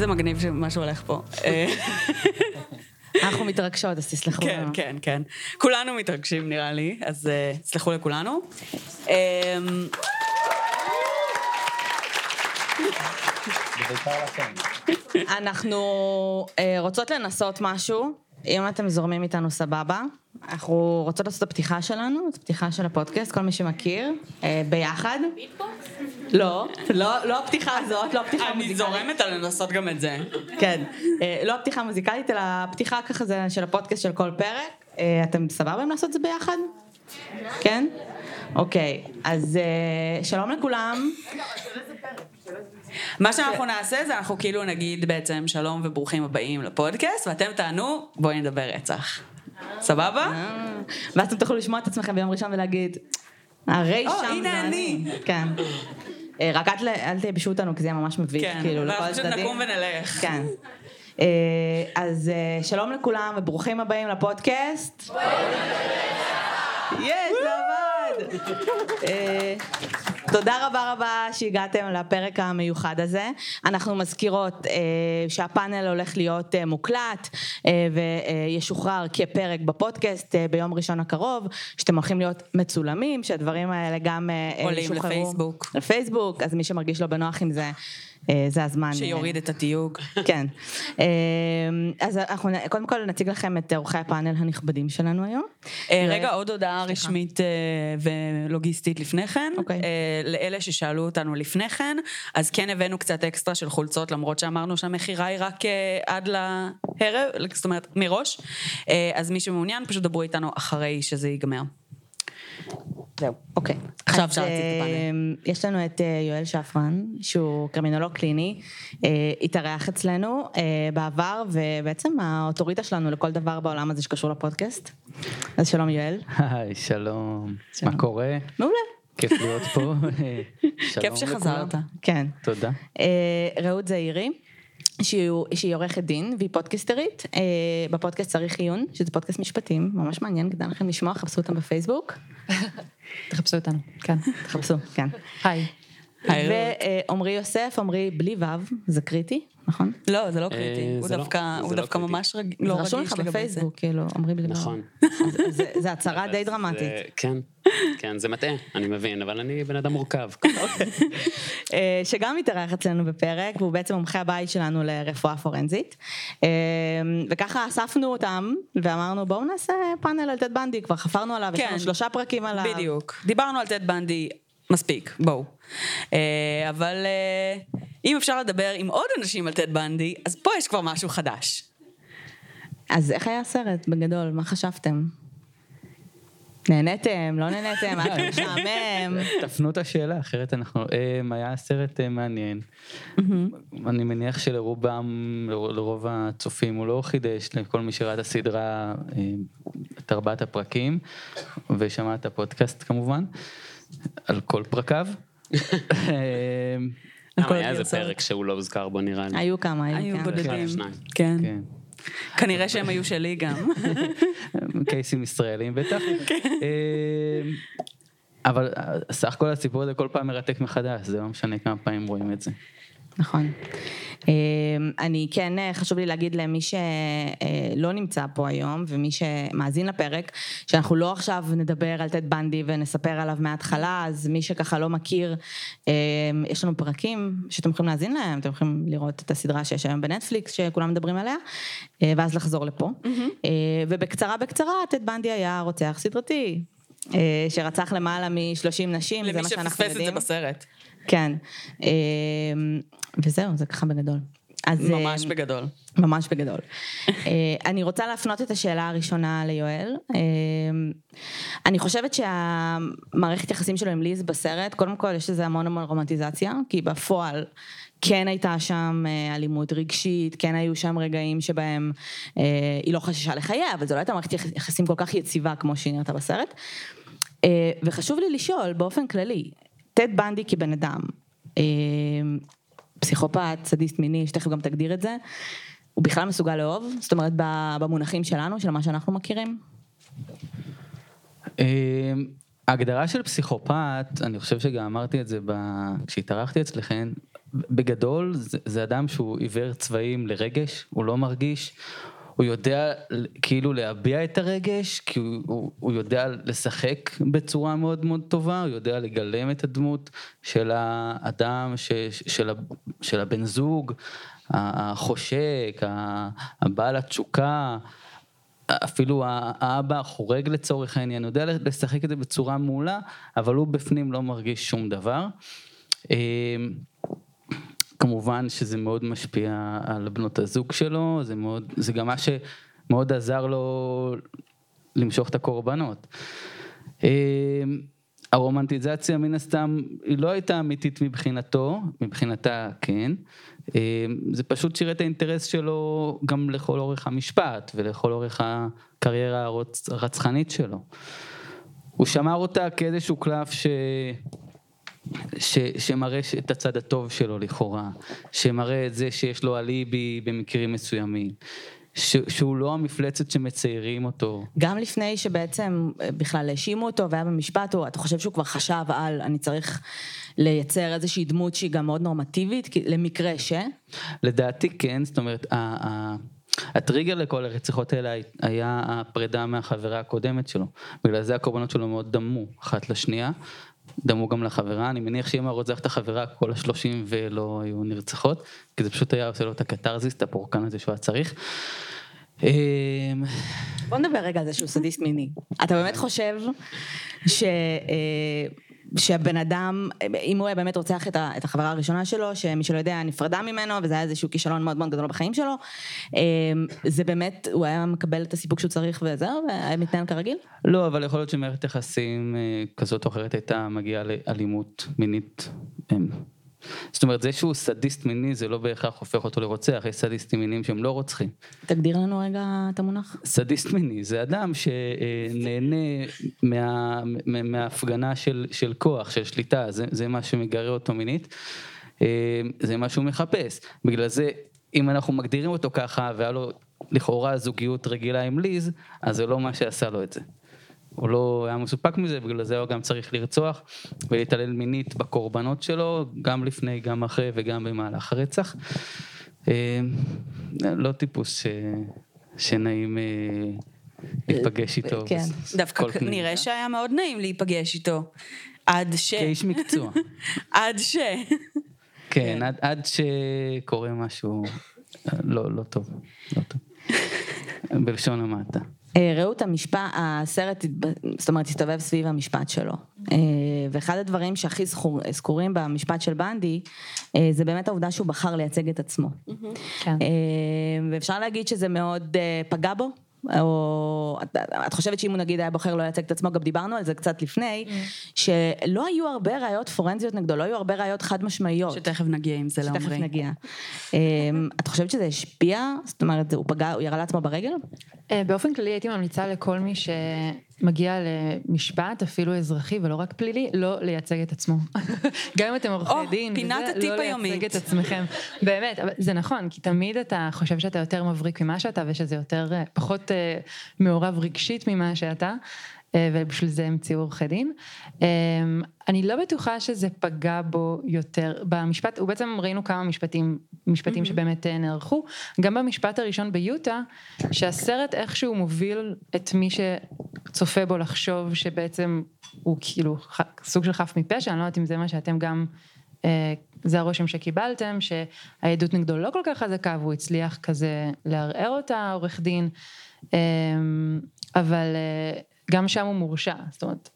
איזה מגניב שמה שהולך פה. אנחנו מתרגשות, אז תסלחו כן, לנו. כן, כן. כולנו מתרגשים נראה לי, אז אה, סלחו לכולנו. אמ, אנחנו אה, רוצות לנסות משהו, אם אתם זורמים איתנו סבבה. אנחנו רוצות לעשות את הפתיחה שלנו, את הפתיחה של הפודקאסט, כל מי שמכיר, אה, ביחד. לא, לא, לא הפתיחה הזאת, לא הפתיחה אני המוזיקלית. זורמת על לנסות גם את זה. כן, אה, לא הפתיחה המוזיקלית, אלא הפתיחה ככה זה של הפודקאסט של כל פרק. אה, אתם סבבה עם לעשות את זה ביחד? כן? אוקיי, אז שלום לכולם. מה שאנחנו נעשה זה אנחנו כאילו נגיד בעצם שלום וברוכים הבאים לפודקאסט, ואתם תענו בואי נדבר רצח. סבבה? אה, ואז אתם תוכלו לשמוע את עצמכם ביום ראשון ולהגיד, הרי או, שם הנה זה אני." כן. אה, רק אל- תייבשו אותנו, כי זה יהיה ממש מביך, כן, כאילו, לכל ואנחנו פשוט הצדדים. נקום ונלך. כן. אה, אז שלום לכולם וברוכים הבאים לפודקאסט. יש, זה עבד. תודה רבה רבה שהגעתם לפרק המיוחד הזה. אנחנו מזכירות אה, שהפאנל הולך להיות אה, מוקלט אה, וישוחרר כפרק בפודקאסט אה, ביום ראשון הקרוב, שאתם הולכים להיות מצולמים, שהדברים האלה גם אה, אה, עולים ישוחררו. לפייסבוק. לפייסבוק, אז מי שמרגיש לא בנוח עם זה, זה הזמן. אה, שיוריד את התיוג. כן. אה, אז אנחנו קודם כל נציג לכם את אורחי הפאנל הנכבדים שלנו היום. אה, רגע, עוד הודעה רשמית אה, ולוגיסטית לפני כן. אוקיי. אה, לאלה ששאלו אותנו לפני כן, אז כן הבאנו קצת אקסטרה של חולצות, למרות שאמרנו שהמכירה היא רק אה, עד לערב, זאת אומרת, מראש. אה, אז מי שמעוניין, פשוט דברו איתנו אחרי שזה ייגמר. זהו. אוקיי. עכשיו להציג את הפאנל. אה, יש לנו את אה, יואל שפרן, שהוא קרימינולוג קליני, אה, התארח אצלנו בעבר, ובעצם האוטוריטה שלנו לכל דבר בעולם הזה שקשור לפודקאסט. אז שלום יואל. היי, שלום. מה קורה? מעולה. כיף להיות פה. כיף שחזרת. כן. תודה. רעות זעירי. שהיא, שהיא עורכת דין והיא פודקסטרית, אה, בפודקאסט צריך עיון, שזה פודקאסט משפטים, ממש מעניין, כדאי לכם לשמוע, חפשו אותם בפייסבוק, תחפשו אותנו, כן. תחפשו, כן. היי. ועמרי יוסף, עמרי בלי ו', זה קריטי, נכון? לא, זה לא קריטי. הוא זה לא- דווקא זה הוא לא דווקא. ממש לא זה רשום רגיש לך לגבי זה. בפייסבוק, כאילו, עמרי בלי ו'. נכון. זה- הצהרה די אז, דרמטית. אה, כן, כן, זה מטעה, אני מבין, אבל אני בן אדם מורכב. אה, שגם מתארח אצלנו בפרק, והוא בעצם מומחה הבית שלנו לרפואה פורנזית. אה, וככה אספנו אותם, ואמרנו בואו נעשה פאנל על טד בנדי, כבר חפרנו עליו, יש כן. לנו שלושה פרקים עליו. בדיוק. דיברנו על טד בנדי מספיק, בואו. אה, אבל אה, אם אפשר לדבר עם עוד אנשים על טד בנדי, אז פה יש כבר משהו חדש. אז איך היה הסרט בגדול? מה חשבתם? נהניתם? לא נהניתם? היה לכם משעמם? תפנו את השאלה, אחרת אנחנו... אה, היה סרט אה, מעניין. אני מניח שלרובם, לר- לרוב הצופים, הוא לא חידש לכל מי שראה את הסדרה, אה, את ארבעת הפרקים, ושמע את הפודקאסט כמובן, על כל פרקיו. כל היה איזה. פרק שהוא לא הוזכר בו נראה לי. היו כמה, היו, היו כן. בודדים. שניים. כן. כן. כנראה שהם היו שלי גם. קייסים ישראלים בטח. אה, אבל אה, סך הכל הסיפור הזה כל פעם מרתק מחדש, זה לא משנה כמה פעמים רואים את זה. נכון. אה, אני כן, אה, חשוב לי להגיד למי שלא נמצא פה היום, ומי שמאזין לפרק, שאנחנו לא עכשיו נדבר על טד בנדי ונספר עליו מההתחלה, אז מי שככה לא מכיר, אה, יש לנו פרקים שאתם יכולים להאזין להם, אתם יכולים לראות את הסדרה שיש היום בנטפליקס, שכולם מדברים עליה, אה, ואז לחזור לפה. אה, ובקצרה בקצרה, טד בנדי היה רוצח סדרתי. אה, שרצח למעלה מ-30 נשים, זה למי מה שאנחנו שפספס את יודעים. זה בסרט. כן, אמ, וזהו, זה ככה בגדול. אז ממש אמ, בגדול. ממש בגדול. אה, אני רוצה להפנות את השאלה הראשונה ליואל. אני חושבת שהמערכת יחסים שלו עם ליז בסרט, קודם כל יש לזה המון המון רומנטיזציה, כי בפועל כן הייתה שם אה, אלימות רגשית, כן היו שם רגעים שבהם אה, היא לא חששה לחייה, אבל זו לא הייתה מערכת יח- יחסים כל כך יציבה כמו שהיא נראתה בסרט. אה, וחשוב לי לשאול באופן כללי, טד בנדי כבן אדם, אה, פסיכופת, סדיסט מיני, שתכף גם תגדיר את זה, הוא בכלל מסוגל לאהוב? זאת אומרת במונחים שלנו, של מה שאנחנו מכירים? ההגדרה של פסיכופת, אני חושב שגם אמרתי את זה ב... כשהתארחתי אצלכם, בגדול זה, זה אדם שהוא עיוור צבעים לרגש, הוא לא מרגיש, הוא יודע כאילו להביע את הרגש, כי הוא, הוא, הוא יודע לשחק בצורה מאוד מאוד טובה, הוא יודע לגלם את הדמות של האדם, ש, של, של הבן זוג, החושק, הבעל התשוקה. אפילו האבא חורג לצורך העניין, יודע לשחק את זה בצורה מעולה, אבל הוא בפנים לא מרגיש שום דבר. אמ, כמובן שזה מאוד משפיע על בנות הזוג שלו, זה, מאוד, זה גם מה שמאוד עזר לו למשוך את הקורבנות. אמ, הרומנטיזציה מן הסתם היא לא הייתה אמיתית מבחינתו, מבחינתה כן, זה פשוט שירת את האינטרס שלו גם לכל אורך המשפט ולכל אורך הקריירה הרצחנית שלו. הוא שמר אותה כאיזשהו קלף ש... ש, שמראה את הצד הטוב שלו לכאורה, שמראה את זה שיש לו אליבי במקרים מסוימים, ש, שהוא לא המפלצת שמציירים אותו. גם לפני שבעצם אה, בכלל האשימו אותו והיה במשפט, או אתה חושב שהוא כבר חשב על אני צריך לייצר איזושהי דמות שהיא גם מאוד נורמטיבית, למקרה ש... לדעתי כן, זאת אומרת, ה, ה, הטריגר לכל הרציחות האלה היה הפרידה מהחברה הקודמת שלו. בגלל זה הקורבנות שלו מאוד דמו אחת לשנייה. דמו גם לחברה, אני מניח שאם היה רוצח את החברה כל השלושים ולא היו נרצחות, כי זה פשוט היה עושה לו את הקתרזיס, את הפורקן הזה שהוא היה צריך. אמ, בוא נדבר רגע על זה שהוא סדיסט מיני. אתה באמת חושב ש... שהבן אדם, אם הוא היה באמת רוצח את החברה הראשונה שלו, שמי שלא יודע נפרדה ממנו, וזה היה איזשהו כישלון מאוד מאוד גדול בחיים שלו, אמ, זה באמת, הוא היה מקבל את הסיפוק שהוא צריך וזהו, והיה מתנהל כרגיל? לא, אבל יכול להיות שמערכת יחסים אה, כזאת או אחרת הייתה מגיעה לאלימות מינית. זאת אומרת, זה שהוא סדיסט מיני זה לא בהכרח הופך אותו לרוצח, יש סדיסטים מיניים שהם לא רוצחים. תגדיר לנו רגע את המונח. סדיסט מיני זה אדם שנהנה מה, מההפגנה של, של כוח, של שליטה, זה, זה מה שמגרה אותו מינית, אה, זה מה שהוא מחפש. בגלל זה, אם אנחנו מגדירים אותו ככה, והיה לו לכאורה זוגיות רגילה עם ליז, אז זה לא מה שעשה לו את זה. הוא לא היה מסופק מזה, בגלל זה הוא גם צריך לרצוח ולהתעלל מינית בקורבנות שלו, גם לפני, גם אחרי וגם במהלך הרצח. אה, לא טיפוס ש... שנעים אה, להיפגש איתו. כן, דווקא נראה שהיה מאוד נעים להיפגש איתו. עד ש... כאיש מקצוע. עד ש... כן, עד, עד שקורה משהו אה, לא, לא טוב, לא טוב. בלשון המעטה. אה, ראו את המשפט, הסרט, זאת אומרת, הסתובב סביב המשפט שלו. אה, ואחד הדברים שהכי זכורים במשפט של בנדי, אה, זה באמת העובדה שהוא בחר לייצג את עצמו. כן. ואפשר להגיד שזה מאוד פגע בו, או את חושבת שאם הוא נגיד היה בוחר לא לייצג את עצמו, גם דיברנו על זה קצת לפני, mm. שלא היו הרבה ראיות פורנזיות נגדו, לא היו הרבה ראיות חד משמעיות. שתכף נגיע עם זה לעומרי. שתכף נגיע. אמ, את חושבת שזה השפיע? זאת אומרת, הוא פגע, הוא ירה לעצמו ברגל? אה, באופן כללי הייתי ממליצה לכל מי שמגיע למשפט, אפילו אזרחי ולא רק פלילי, לא לייצג את עצמו. גם אם אתם עורכי דין, פינת הטיפ לא לייצג את עצמכם. באמת, אבל זה נכון, כי תמיד אתה חושב שאתה יותר מבריק ממה שאתה, ושזה יותר, אה, פחות אה, מעורב רגשית ממה שאתה. אה, ובשביל זה המציאו עורכי דין. אני לא בטוחה שזה פגע בו יותר במשפט, ובעצם ראינו כמה משפטים, משפטים mm-hmm. שבאמת אה, נערכו, גם במשפט הראשון ביוטה, שהסרט איכשהו מוביל את מי שצופה בו לחשוב שבעצם הוא כאילו סוג של חף מפשע, אני לא יודעת אם זה מה שאתם גם, זה הרושם שקיבלתם, שהעדות נגדו לא כל כך חזקה והוא הצליח כזה לערער אותה, עורך דין, אבל גם שם הוא מורשע, זאת אומרת,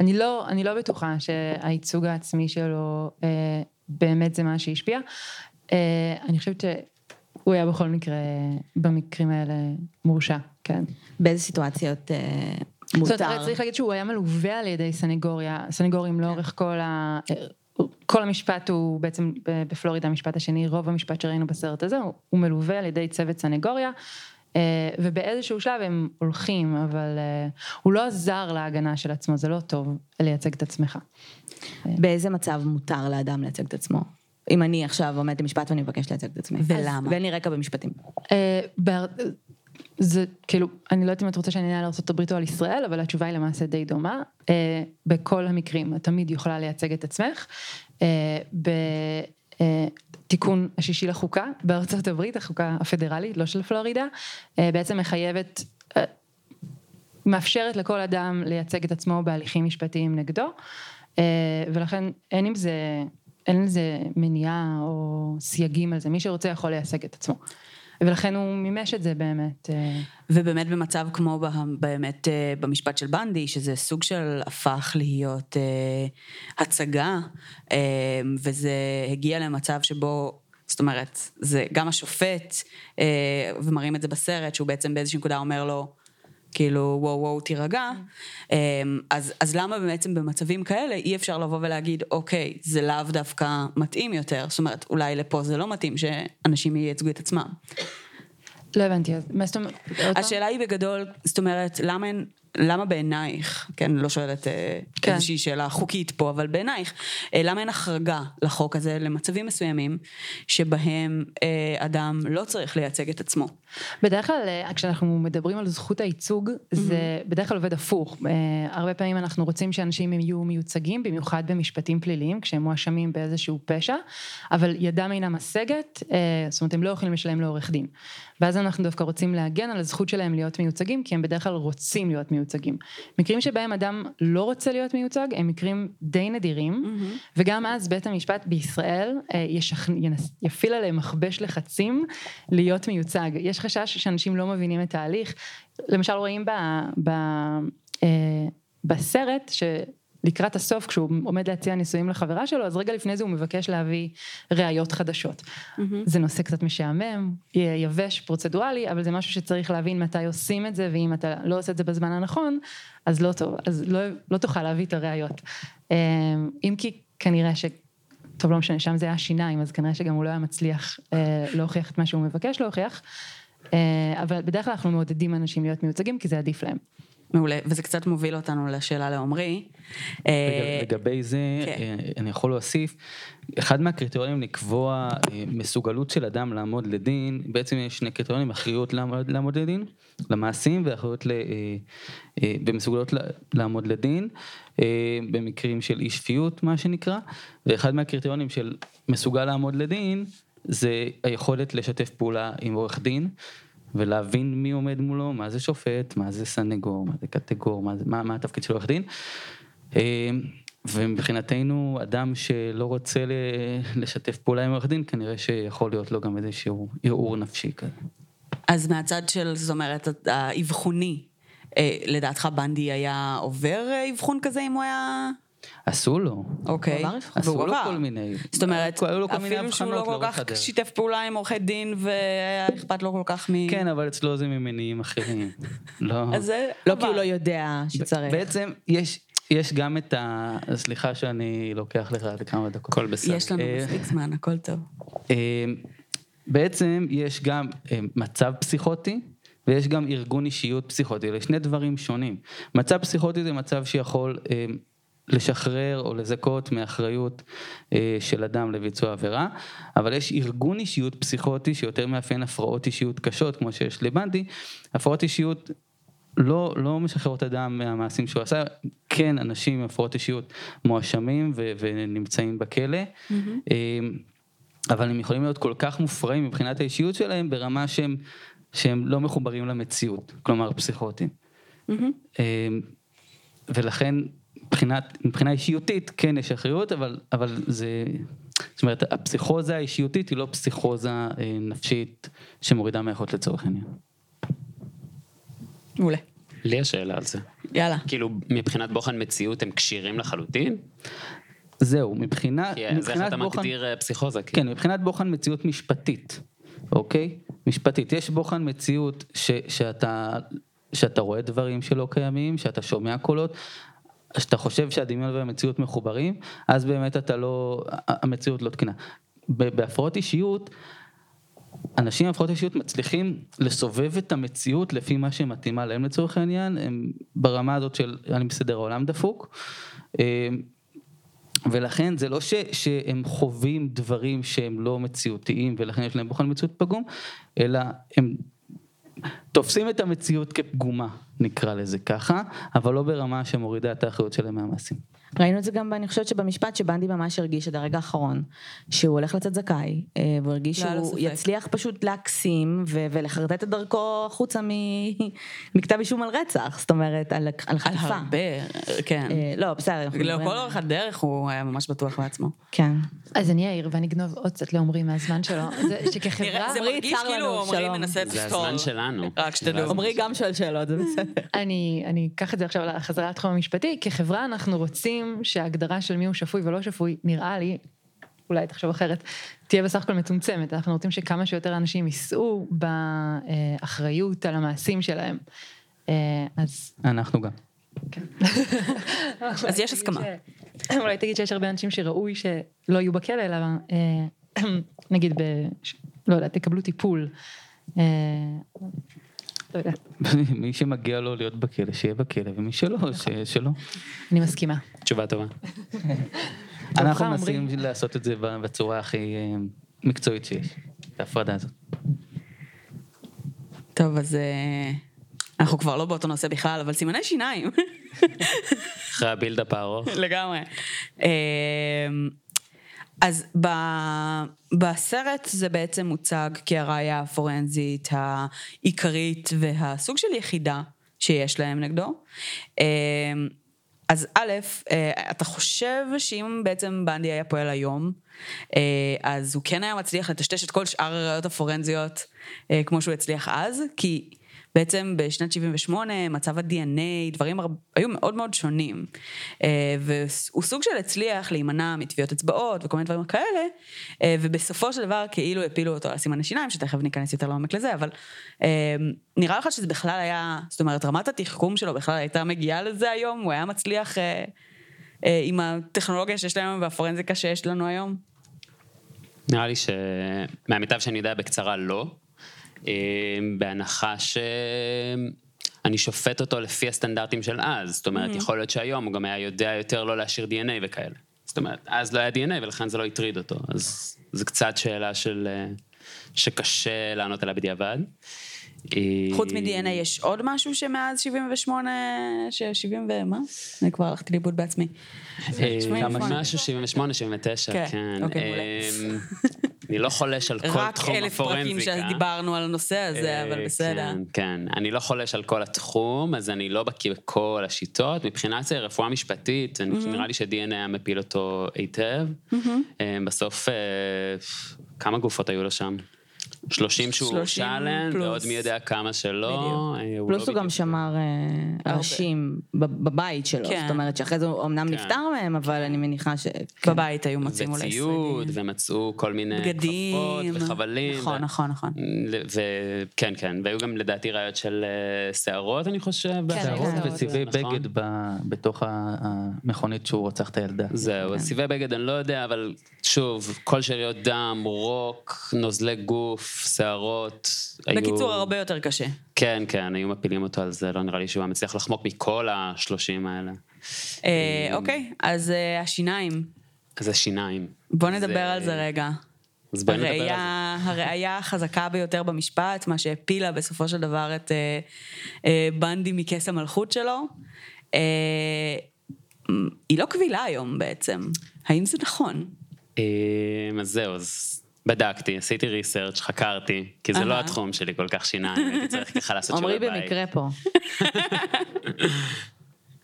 אני לא, אני לא בטוחה שהייצוג העצמי שלו אה, באמת זה מה שהשפיע. אה, אני חושבת שהוא היה בכל מקרה, במקרים האלה, מורשע, כן. באיזה סיטואציות אה, מותר? זאת אומרת, צריך להגיד שהוא היה מלווה על ידי סנגוריה, סנגורים לאורך כל ה... כל המשפט הוא בעצם בפלורידה המשפט השני, רוב המשפט שראינו בסרט הזה הוא מלווה על ידי צוות סנגוריה אה, ובאיזשהו שלב הם הולכים, אבל אה, הוא לא עזר להגנה של עצמו, זה לא טוב לייצג את עצמך. באיזה מצב מותר לאדם לייצג את עצמו? אם אני עכשיו עומדת במשפט ואני מבקש לייצג את עצמי. ולמה? ואין לי רקע במשפטים. אה, זה כאילו, אני לא יודעת אם את רוצה שאני אענה על ארה"ב או על ישראל, אבל התשובה היא למעשה די דומה. אה, בכל המקרים את תמיד יכולה לייצג את עצמך. אה, בתיקון השישי לחוקה הברית, החוקה הפדרלית, לא של פלורידה, אה, בעצם מחייבת, אה, מאפשרת לכל אדם לייצג את עצמו בהליכים משפטיים נגדו, אה, ולכן אין עם זה, אין לזה מניעה או סייגים על זה, מי שרוצה יכול לייצג את עצמו. ולכן הוא מימש את זה באמת. אה, ובאמת במצב כמו באמת אה, במשפט של בנדי, שזה סוג של הפך להיות אה, הצגה, וזה הגיע למצב שבו, זאת אומרת, זה גם השופט, אה, ומראים את זה בסרט, שהוא בעצם באיזושהי נקודה אומר לו, כאילו, וואו וואו תירגע, אה, אז, אז למה בעצם במצבים כאלה אי אפשר לבוא ולהגיד, אוקיי, זה לאו דווקא מתאים יותר, זאת אומרת, אולי לפה זה לא מתאים שאנשים ייצגו את עצמם. לא הבנתי, אז מה זאת אומרת? השאלה היא בגדול, זאת אומרת, למה, אין- למה בעינייך, כן, לא שואלת אה, כן. איזושהי שאלה חוקית פה, אבל בעינייך, אה, למה אין החרגה לחוק הזה למצבים מסוימים שבהם אה, אדם לא צריך לייצג את עצמו? בדרך כלל אה, כשאנחנו מדברים על זכות הייצוג זה בדרך כלל עובד הפוך. אה, הרבה פעמים אנחנו רוצים שאנשים יהיו מיוצגים, במיוחד במשפטים פליליים, כשהם מואשמים באיזשהו פשע, אבל ידם אינה משגת, אה, זאת אומרת הם לא יכולים לשלם לעורך דין. ואז אנחנו דווקא רוצים להגן על הזכות שלהם להיות מיוצגים, כי הם בדרך כלל רוצים להיות מיוצגים. מקרים שבהם אדם לא רוצה להיות מיוצג הם מקרים די נדירים, וגם אז בית המשפט בישראל אה, ישכ... ינס... יפעיל עליהם מכבש לחצים להיות מיוצג. יש חשש שאנשים לא מבינים את ההליך. למשל רואים ב... ב... אה, בסרט שלקראת הסוף כשהוא עומד להציע נישואים לחברה שלו אז רגע לפני זה הוא מבקש להביא ראיות חדשות. זה נושא קצת משעמם, יבש, פרוצדורלי, אבל זה משהו שצריך להבין מתי עושים את זה ואם אתה לא עושה את זה בזמן הנכון אז לא טוב, אז לא, לא תוכל להביא את הראיות. אה, אם כי כנראה ש... טוב לא משנה, שם זה היה שיניים, אז כנראה שגם הוא לא היה מצליח אה, להוכיח את מה שהוא מבקש להוכיח, אה, אבל בדרך כלל אנחנו מעודדים אנשים להיות מיוצגים כי זה עדיף להם. מעולה, וזה קצת מוביל אותנו לשאלה לעומרי. אה, לגבי זה, כן. אה, אני יכול להוסיף, אחד מהקריטריונים לקבוע אה, מסוגלות של אדם לעמוד לדין, בעצם יש שני קריטריונים, אחריות לעמוד, לעמוד לדין, למעשים, ואחריות ל, במסוגלות לעמוד לדין, במקרים של אי שפיות, מה שנקרא, ואחד מהקריטריונים של מסוגל לעמוד לדין, זה היכולת לשתף פעולה עם עורך דין. ולהבין מי עומד מולו, מה זה שופט, מה זה סנגור, מה זה קטגור, מה, זה, מה, מה התפקיד של עורך דין. אה, ומבחינתנו, אדם שלא רוצה לשתף פעולה עם עורך דין, כנראה שיכול להיות לו גם איזשהו ערעור נפשי כזה. אז מהצד של, זאת אומרת, האבחוני, אה, לדעתך בנדי היה עובר אה, אבחון כזה אם הוא היה... עשו לו. אוקיי. עשו לו. כל מיני, זאת אומרת, אפילו שהוא לא כל לאורך כך. שיתף פעולה עם עורכי דין והיה אכפת לו כל כך מ... כן, אבל אצלו זה ממניעים אחרים. לא. אז זה... לא. כי הוא לא יודע שצריך. בעצם יש, יש גם את ה... סליחה שאני לוקח לך לכמה דקות. הכל בסדר. יש לנו אה, מספיק זמן, הכל טוב. אה, בעצם יש גם אה, מצב פסיכוטי ויש גם ארגון אישיות פסיכוטי, אלה שני דברים שונים. מצב פסיכוטי זה מצב שיכול אה, לשחרר או לזכות מאחריות אה, של אדם לביצוע עבירה, אבל יש ארגון אישיות פסיכוטי שיותר מאפיין הפרעות אישיות קשות, כמו שיש לבנדי, הפרעות אישיות לא, לא משחררות אדם מהמעשים שהוא עשה, כן אנשים עם הפרעות אישיות מואשמים ו- ונמצאים בכלא, אה, אבל הם יכולים להיות כל כך מופרעים מבחינת האישיות שלהם ברמה שהם, שהם לא מחוברים למציאות, כלומר פסיכוטיים. אה, ולכן מבחינת, מבחינה אישיותית כן יש אחריות, אבל, אבל זה, זאת אומרת הפסיכוזה האישיותית היא לא פסיכוזה אה, נפשית שמורידה מהיכולת לצורך העניין. מעולה. לי יש שאלה על זה. יאללה. כאילו, מבחינת בוחן מציאות הם כשירים לחלוטין? זהו, מבחינה, כי אז איך אתה בוחן, מגדיר אה, פסיכוזה? כאילו? כן, מבחינת בוחן מציאות משפטית, אוקיי? משפטית. יש בוחן מציאות ש, שאתה, שאתה רואה דברים שלא קיימים, שאתה שומע קולות, שאתה חושב שהדמיון והמציאות מחוברים, אז באמת אתה לא, המציאות לא תקינה. בהפרעות אישיות, אנשים עם הפרעות אישיות מצליחים לסובב את המציאות לפי מה שמתאימה להם לצורך העניין, הם ברמה הזאת של אני בסדר, העולם דפוק. אה, ולכן זה לא ש, שהם חווים דברים שהם לא מציאותיים ולכן יש להם בוחן מציאות פגום, אלא הם תופסים את המציאות כפגומה, נקרא לזה ככה, אבל לא ברמה שמורידה את האחריות שלהם מהמעשים. ראינו את זה גם, אני חושבת שבמשפט שבנדי ממש הרגיש עד הרגע האחרון, שהוא הולך לצאת זכאי, אה, והוא הרגיש לא לו שהוא ספק. יצליח פשוט להקסים ו- ולחרטט את דרכו החוצה מ- מכתב אישום על רצח, זאת אומרת, על, על על חטיפה. הרבה, כן. אה, לא, בסדר, לכל אורך הדרך הוא היה ממש בטוח בעצמו. כן. אז אני אעיר ואני אגנוב עוד קצת לעומרי מהזמן שלו, זה שכחברה... זה מרגיש כאילו שלום. מנסה זה לפתור. הזמן שלנו. רק שתדעו. עמרי גם שואל שאלות, זה בסדר. אני, אני אקח את זה עכשיו לחזרה לתחום המשפטי, כחברה אנחנו רוצים שההגדרה של מי הוא שפוי ולא שפוי, נראה לי, אולי תחשוב אחרת, תהיה בסך הכל מצומצמת, אנחנו רוצים שכמה שיותר אנשים יישאו באחריות על המעשים שלהם. אה, אז... אנחנו גם. אז יש הסכמה. אולי תגיד שיש הרבה אנשים שראוי שלא יהיו בכלא, אלא אה, נגיד, לא יודעת, תקבלו טיפול. אה, לא יודעת, מי שמגיע לו להיות בכלא, שיהיה בכלא, ומי שלא, ש- שלא. אני מסכימה. תשובה טובה. אנחנו. מנסים לעשות את זה בצורה הכי אה, מקצועית שיש, את ההפרדה הזאת. טוב, אז אה, אנחנו כבר לא באותו נושא בכלל, אבל סימני שיניים. אחרי הבילדאפ הארוך. לגמרי. אז ב, בסרט זה בעצם מוצג כהראיה הפורנזית העיקרית והסוג של יחידה שיש להם נגדו. אה, אז א', אה, אתה חושב שאם בעצם בנדי היה פועל היום, אה, אז הוא כן היה מצליח לטשטש את כל שאר הראיות הפורנזיות כמו שהוא הצליח אז, כי בעצם בשנת 78 מצב ה-DNA, דברים הרבה, היו מאוד מאוד שונים. אה, והוא סוג של הצליח להימנע מטביעות אצבעות וכל מיני דברים כאלה, אה, ובסופו של דבר כאילו הפילו אותו על סימן השיניים, שתכף ניכנס יותר לעומק לזה, אבל אה, נראה לך שזה בכלל היה, זאת אומרת, רמת התחכום שלו בכלל הייתה מגיעה לזה היום? הוא היה מצליח עם הטכנולוגיה שיש לנו והפורנזיקה שיש לנו היום? נראה לי שמהמיטב שאני יודע בקצרה לא. אה, בהנחה שאני שופט אותו לפי הסטנדרטים של אז. זאת אומרת, יכול להיות שהיום הוא גם היה יודע יותר לא להשאיר DNA וכאלה. זאת אומרת, אז לא היה DNA ולכן זה לא הטריד אותו. אז זו קצת שאלה של... אה, שקשה לענות עליה בדיעבד. אה, חוץ מ-DNA יש עוד משהו שמאז 78, ש-70 ומה? אני כבר הלכתי לאיבוד בעצמי. 78. משהו 78, 79, כן, אה, אני לא חולש על כל רק תחום אלף פרקים הפורנזיקה. שדיברנו על הנושא הזה, אה, אבל בסדר. כן, כן. אני לא חולש על כל התחום, אז אני לא בקיא בכל השיטות. מבחינת זה רפואה משפטית, אני נראה לי ש-DNA היה מפיל אותו היטב. אה, בסוף, אה, כמה גופות היו לו שם? 30 שהוא 30 הורשע עליהן, פלוס. ועוד מי יודע כמה שלא. אה, הוא פלוס לא הוא גם בדיוק- שמר אה, ראשים בב- בבית שלו, כן. זאת אומרת שאחרי זה הוא אמנם כן. נפטר מהם, אבל אני מניחה ש... בבית היו מוצאים אולי וציוד, שרידים. ומצאו כל מיני כפפות בגדים. וחבלים. נכון, ו- נכון, נכון. וכן, כן, והיו גם לדעתי ראיות של אה, שערות, אני חושב. כן, בהצעות. שערות וצבעי נכון. בגד ב- בתוך המכונית שהוא רצח את הילדה. זהו, אז סיבי בגד אני לא יודע, אבל שוב, כל שאריות דם, רוק, נוזלי גוף, שערות. היו- בקיצור, הרבה יותר קשה. כן, כן, היו מפילים אותו על זה, לא נראה לי שהוא היה מצליח לחמוק מכל השלושים האלה. אה, אוקיי, אז אה, השיניים. אז השיניים. בוא נדבר על זה רגע. אז בואי נדבר על זה. הראייה, החזקה ביותר במשפט, מה שהפילה בסופו של דבר את אה, בנדי מכס המלכות שלו, היא לא קבילה היום בעצם. האם זה נכון? אה, אז זהו, אז בדקתי, עשיתי ריסרצ', חקרתי, כי זה לא. התחום שלי כל כך שיניים, הייתי צריך ככה לעשות שיעורי עמרי בית. במקרה פה.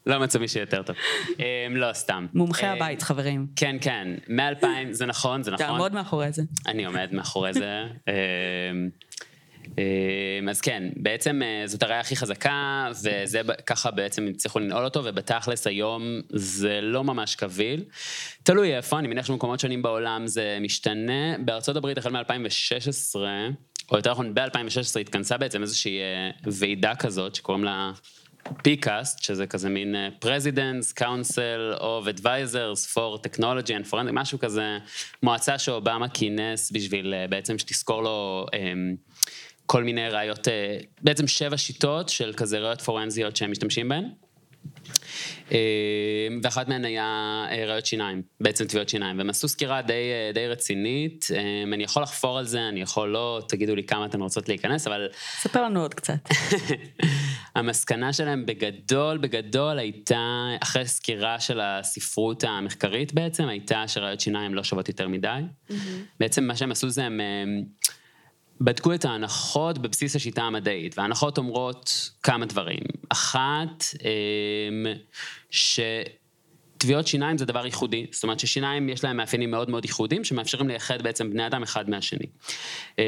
לא מצא מישהו יותר טוב. אה, לא, סתם. מומחה אה, הבית, חברים. כן, כן, מ-2000, זה נכון, זה נכון. תעמוד מאחורי זה. אני עומד מאחורי זה. אמ, אז כן, בעצם אה, זאת הראייה הכי חזקה, וזה ככה בעצם הצליחו לנעול אותו, ובתכלס היום זה לא ממש קביל. תלוי איפה, אני מניח שבמקומות שונים בעולם זה משתנה. בארצות הברית החל מ-2016, או יותר נכון ב-2016 התכנסה בעצם איזושהי אה, ועידה כזאת שקוראים לה... פיקאסט, שזה כזה מין President's Council of Advisors for Technology and Forensic, משהו כזה, מועצה שאובמה כינס בשביל אה, בעצם שתזכור לו אמ, כל מיני ראיות, אה, בעצם שבע שיטות של כזה ראיות פורנזיות שהם משתמשים בהן. אה, ואחת מהן היה אה, ראיות שיניים, בעצם תביעות שיניים, והם עשו סקירה די, די רצינית, אני יכול לחפור על זה, אני יכול לא, תגידו לי כמה אתן רוצות להיכנס, אבל... ספר לנו עוד קצת. המסקנה שלהם בגדול, בגדול הייתה, אחרי סקירה של הספרות המחקרית בעצם, הייתה שראיות שיניים לא שוות יותר מדי. Mm-hmm. בעצם מה שהם עשו זה הם... בדקו את ההנחות בבסיס השיטה המדעית, וההנחות אומרות כמה דברים. אחת, אמ, שטביעות שיניים זה דבר ייחודי, זאת אומרת ששיניים יש להם מאפיינים מאוד מאוד ייחודיים, שמאפשרים לייחד בעצם בני אדם אחד מהשני. אמ,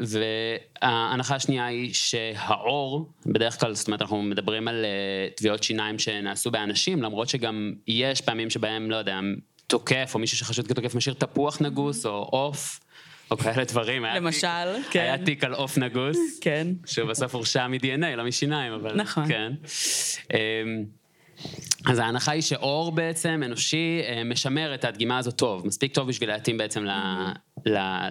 וההנחה השנייה היא שהעור, בדרך כלל, זאת אומרת, אנחנו מדברים על אה, טביעות שיניים שנעשו באנשים, למרות שגם יש פעמים שבהם, לא יודע, תוקף, או מישהו שחשוד כתוקף משאיר תפוח נגוס, או עוף. או כאלה דברים. למשל, כן. היה תיק על עוף נגוס. כן. שהוא בסוף הורשע מ-DNA, לא משיניים, אבל... נכון. כן. אז ההנחה היא שאור בעצם אנושי אה, משמר את הדגימה הזאת טוב, מספיק טוב בשביל להתאים בעצם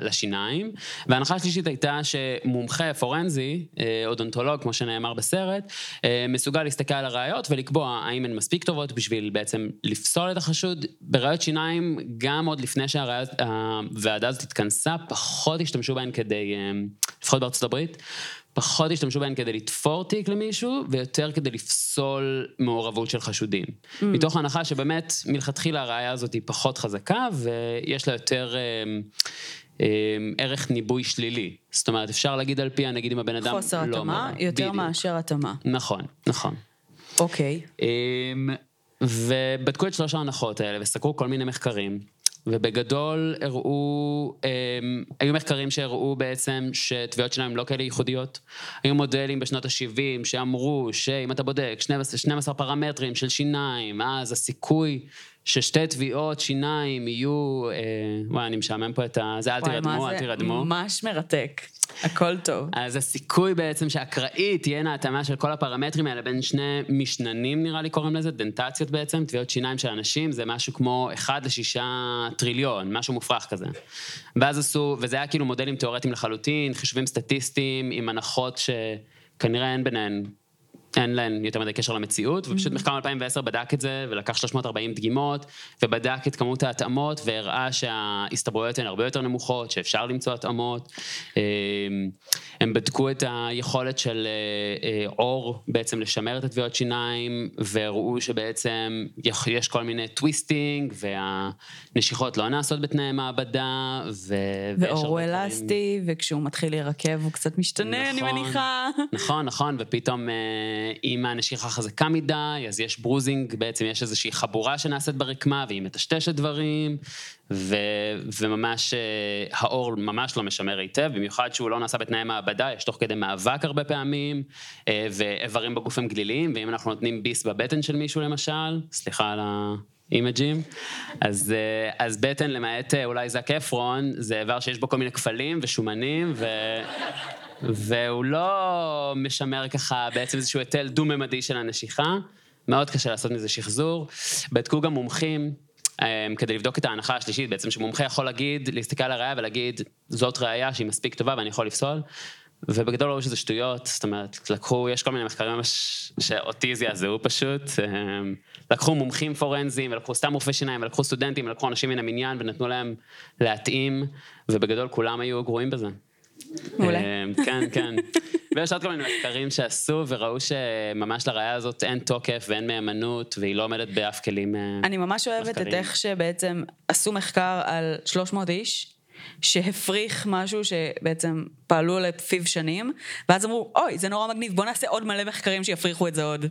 לשיניים. וההנחה השלישית הייתה שמומחה פורנזי, אה, אודונטולוג, כמו שנאמר בסרט, אה, מסוגל להסתכל על הראיות ולקבוע האם הן מספיק טובות בשביל בעצם לפסול את החשוד. בראיות שיניים, גם עוד לפני שהוועדה הזאת התכנסה, פחות השתמשו בהן כדי, לפחות בארצות הברית, פחות השתמשו בהן כדי לתפור תיק למישהו, ויותר כדי לפסול מעורבות של חשודים. Mm. מתוך ההנחה שבאמת, מלכתחילה הראייה הזאת היא פחות חזקה, ויש לה יותר... אה, אה, ערך ניבוי שלילי. זאת אומרת, אפשר להגיד על פיה, נגיד אם הבן אדם לא... חוסר התאמה, יותר בדיוק. מאשר התאמה. נכון, נכון. אוקיי. אה, ובדקו את שלוש ההנחות האלה וסקרו כל מיני מחקרים. ובגדול הראו, הם, היו מחקרים שהראו בעצם שטביעות שיניים לא כאלה ייחודיות. היו מודלים בשנות ה-70 שאמרו שאם אתה בודק 12, 12 פרמטרים של שיניים, אז הסיכוי ששתי תביעות שיניים יהיו, אה, וואי, אני משעמם פה את ה... זה אל תירדמו, אל תירדמו. ממש מרתק. הכל טוב. אז הסיכוי בעצם שאקראית תהיינה התאמה של כל הפרמטרים האלה בין שני משננים, נראה לי קוראים לזה, דנטציות בעצם, תביעות שיניים של אנשים, זה משהו כמו 1 ל-6 טריליון, משהו מופרך כזה. ואז עשו, וזה היה כאילו מודלים תיאורטיים לחלוטין, חישובים סטטיסטיים עם הנחות שכנראה אין ביניהן אין להן יותר מדי קשר למציאות, ופשוט mm-hmm. מחקר מ-2010 בדק את זה, ולקח 340 דגימות, ובדק את כמות ההתאמות, והראה שההסתברויות הן הרבה יותר נמוכות, שאפשר למצוא התאמות. אמ, הם בדקו את היכולת של אה, אה, עור בעצם לשמר את הטביעות שיניים, והראו שבעצם יש כל מיני twisting, והנשיכות לא נעשות בתנאי מעבדה, ו... ועור הוא אלסטי, וכשהוא מתחיל להירקב הוא קצת משתנה, נכון, אני מניחה. נכון, נכון, ופתאום... אם הנשיכה חזקה מדי, אז יש bruising, בעצם יש איזושהי חבורה שנעשית ברקמה, והיא מטשטשת דברים, ו, וממש אה, העור ממש לא משמר היטב, במיוחד שהוא לא נעשה בתנאי מעבדה, יש תוך כדי מאבק הרבה פעמים, אה, ואיברים בגוף הם גליליים, ואם אנחנו נותנים ביס בבטן של מישהו למשל, סליחה על ה... image ים, אז, אה, אז בטן למעט אולי זק אפרון, זה איבר שיש בו כל מיני כפלים ושומנים ו... והוא לא משמר ככה בעצם איזשהו היטל דו-ממדי של הנשיכה, מאוד קשה לעשות מזה שחזור. בדקו גם מומחים אמ, כדי לבדוק את ההנחה השלישית, בעצם שמומחה יכול להגיד, להסתכל על הראייה ולהגיד, זאת ראייה שהיא מספיק טובה ואני יכול לפסול. ובגדול ראו שזה שטויות, זאת אומרת, לקחו, יש כל מיני מחקרים שאותי זעזעו פשוט, אמ, לקחו מומחים פורנזיים, ולקחו סתם רופאי שיניים, ולקחו סטודנטים, ולקחו אנשים מן המניין, ונתנו להם להתאים, ובגדול כולם היו גרועים בזה. מעולה. אמ, כן, כן. ויש עוד כל מיני מחקרים שעשו וראו שממש לראייה הזאת אין תוקף ואין מהימנות והיא לא עומדת באף כלים מחקרים. אני ממש אוהבת את איך שבעצם עשו מחקר על 300 איש. שהפריך משהו שבעצם פעלו לפיו שנים, ואז אמרו, אוי, זה נורא מגניב, בוא נעשה עוד מלא מחקרים שיפריכו את זה עוד.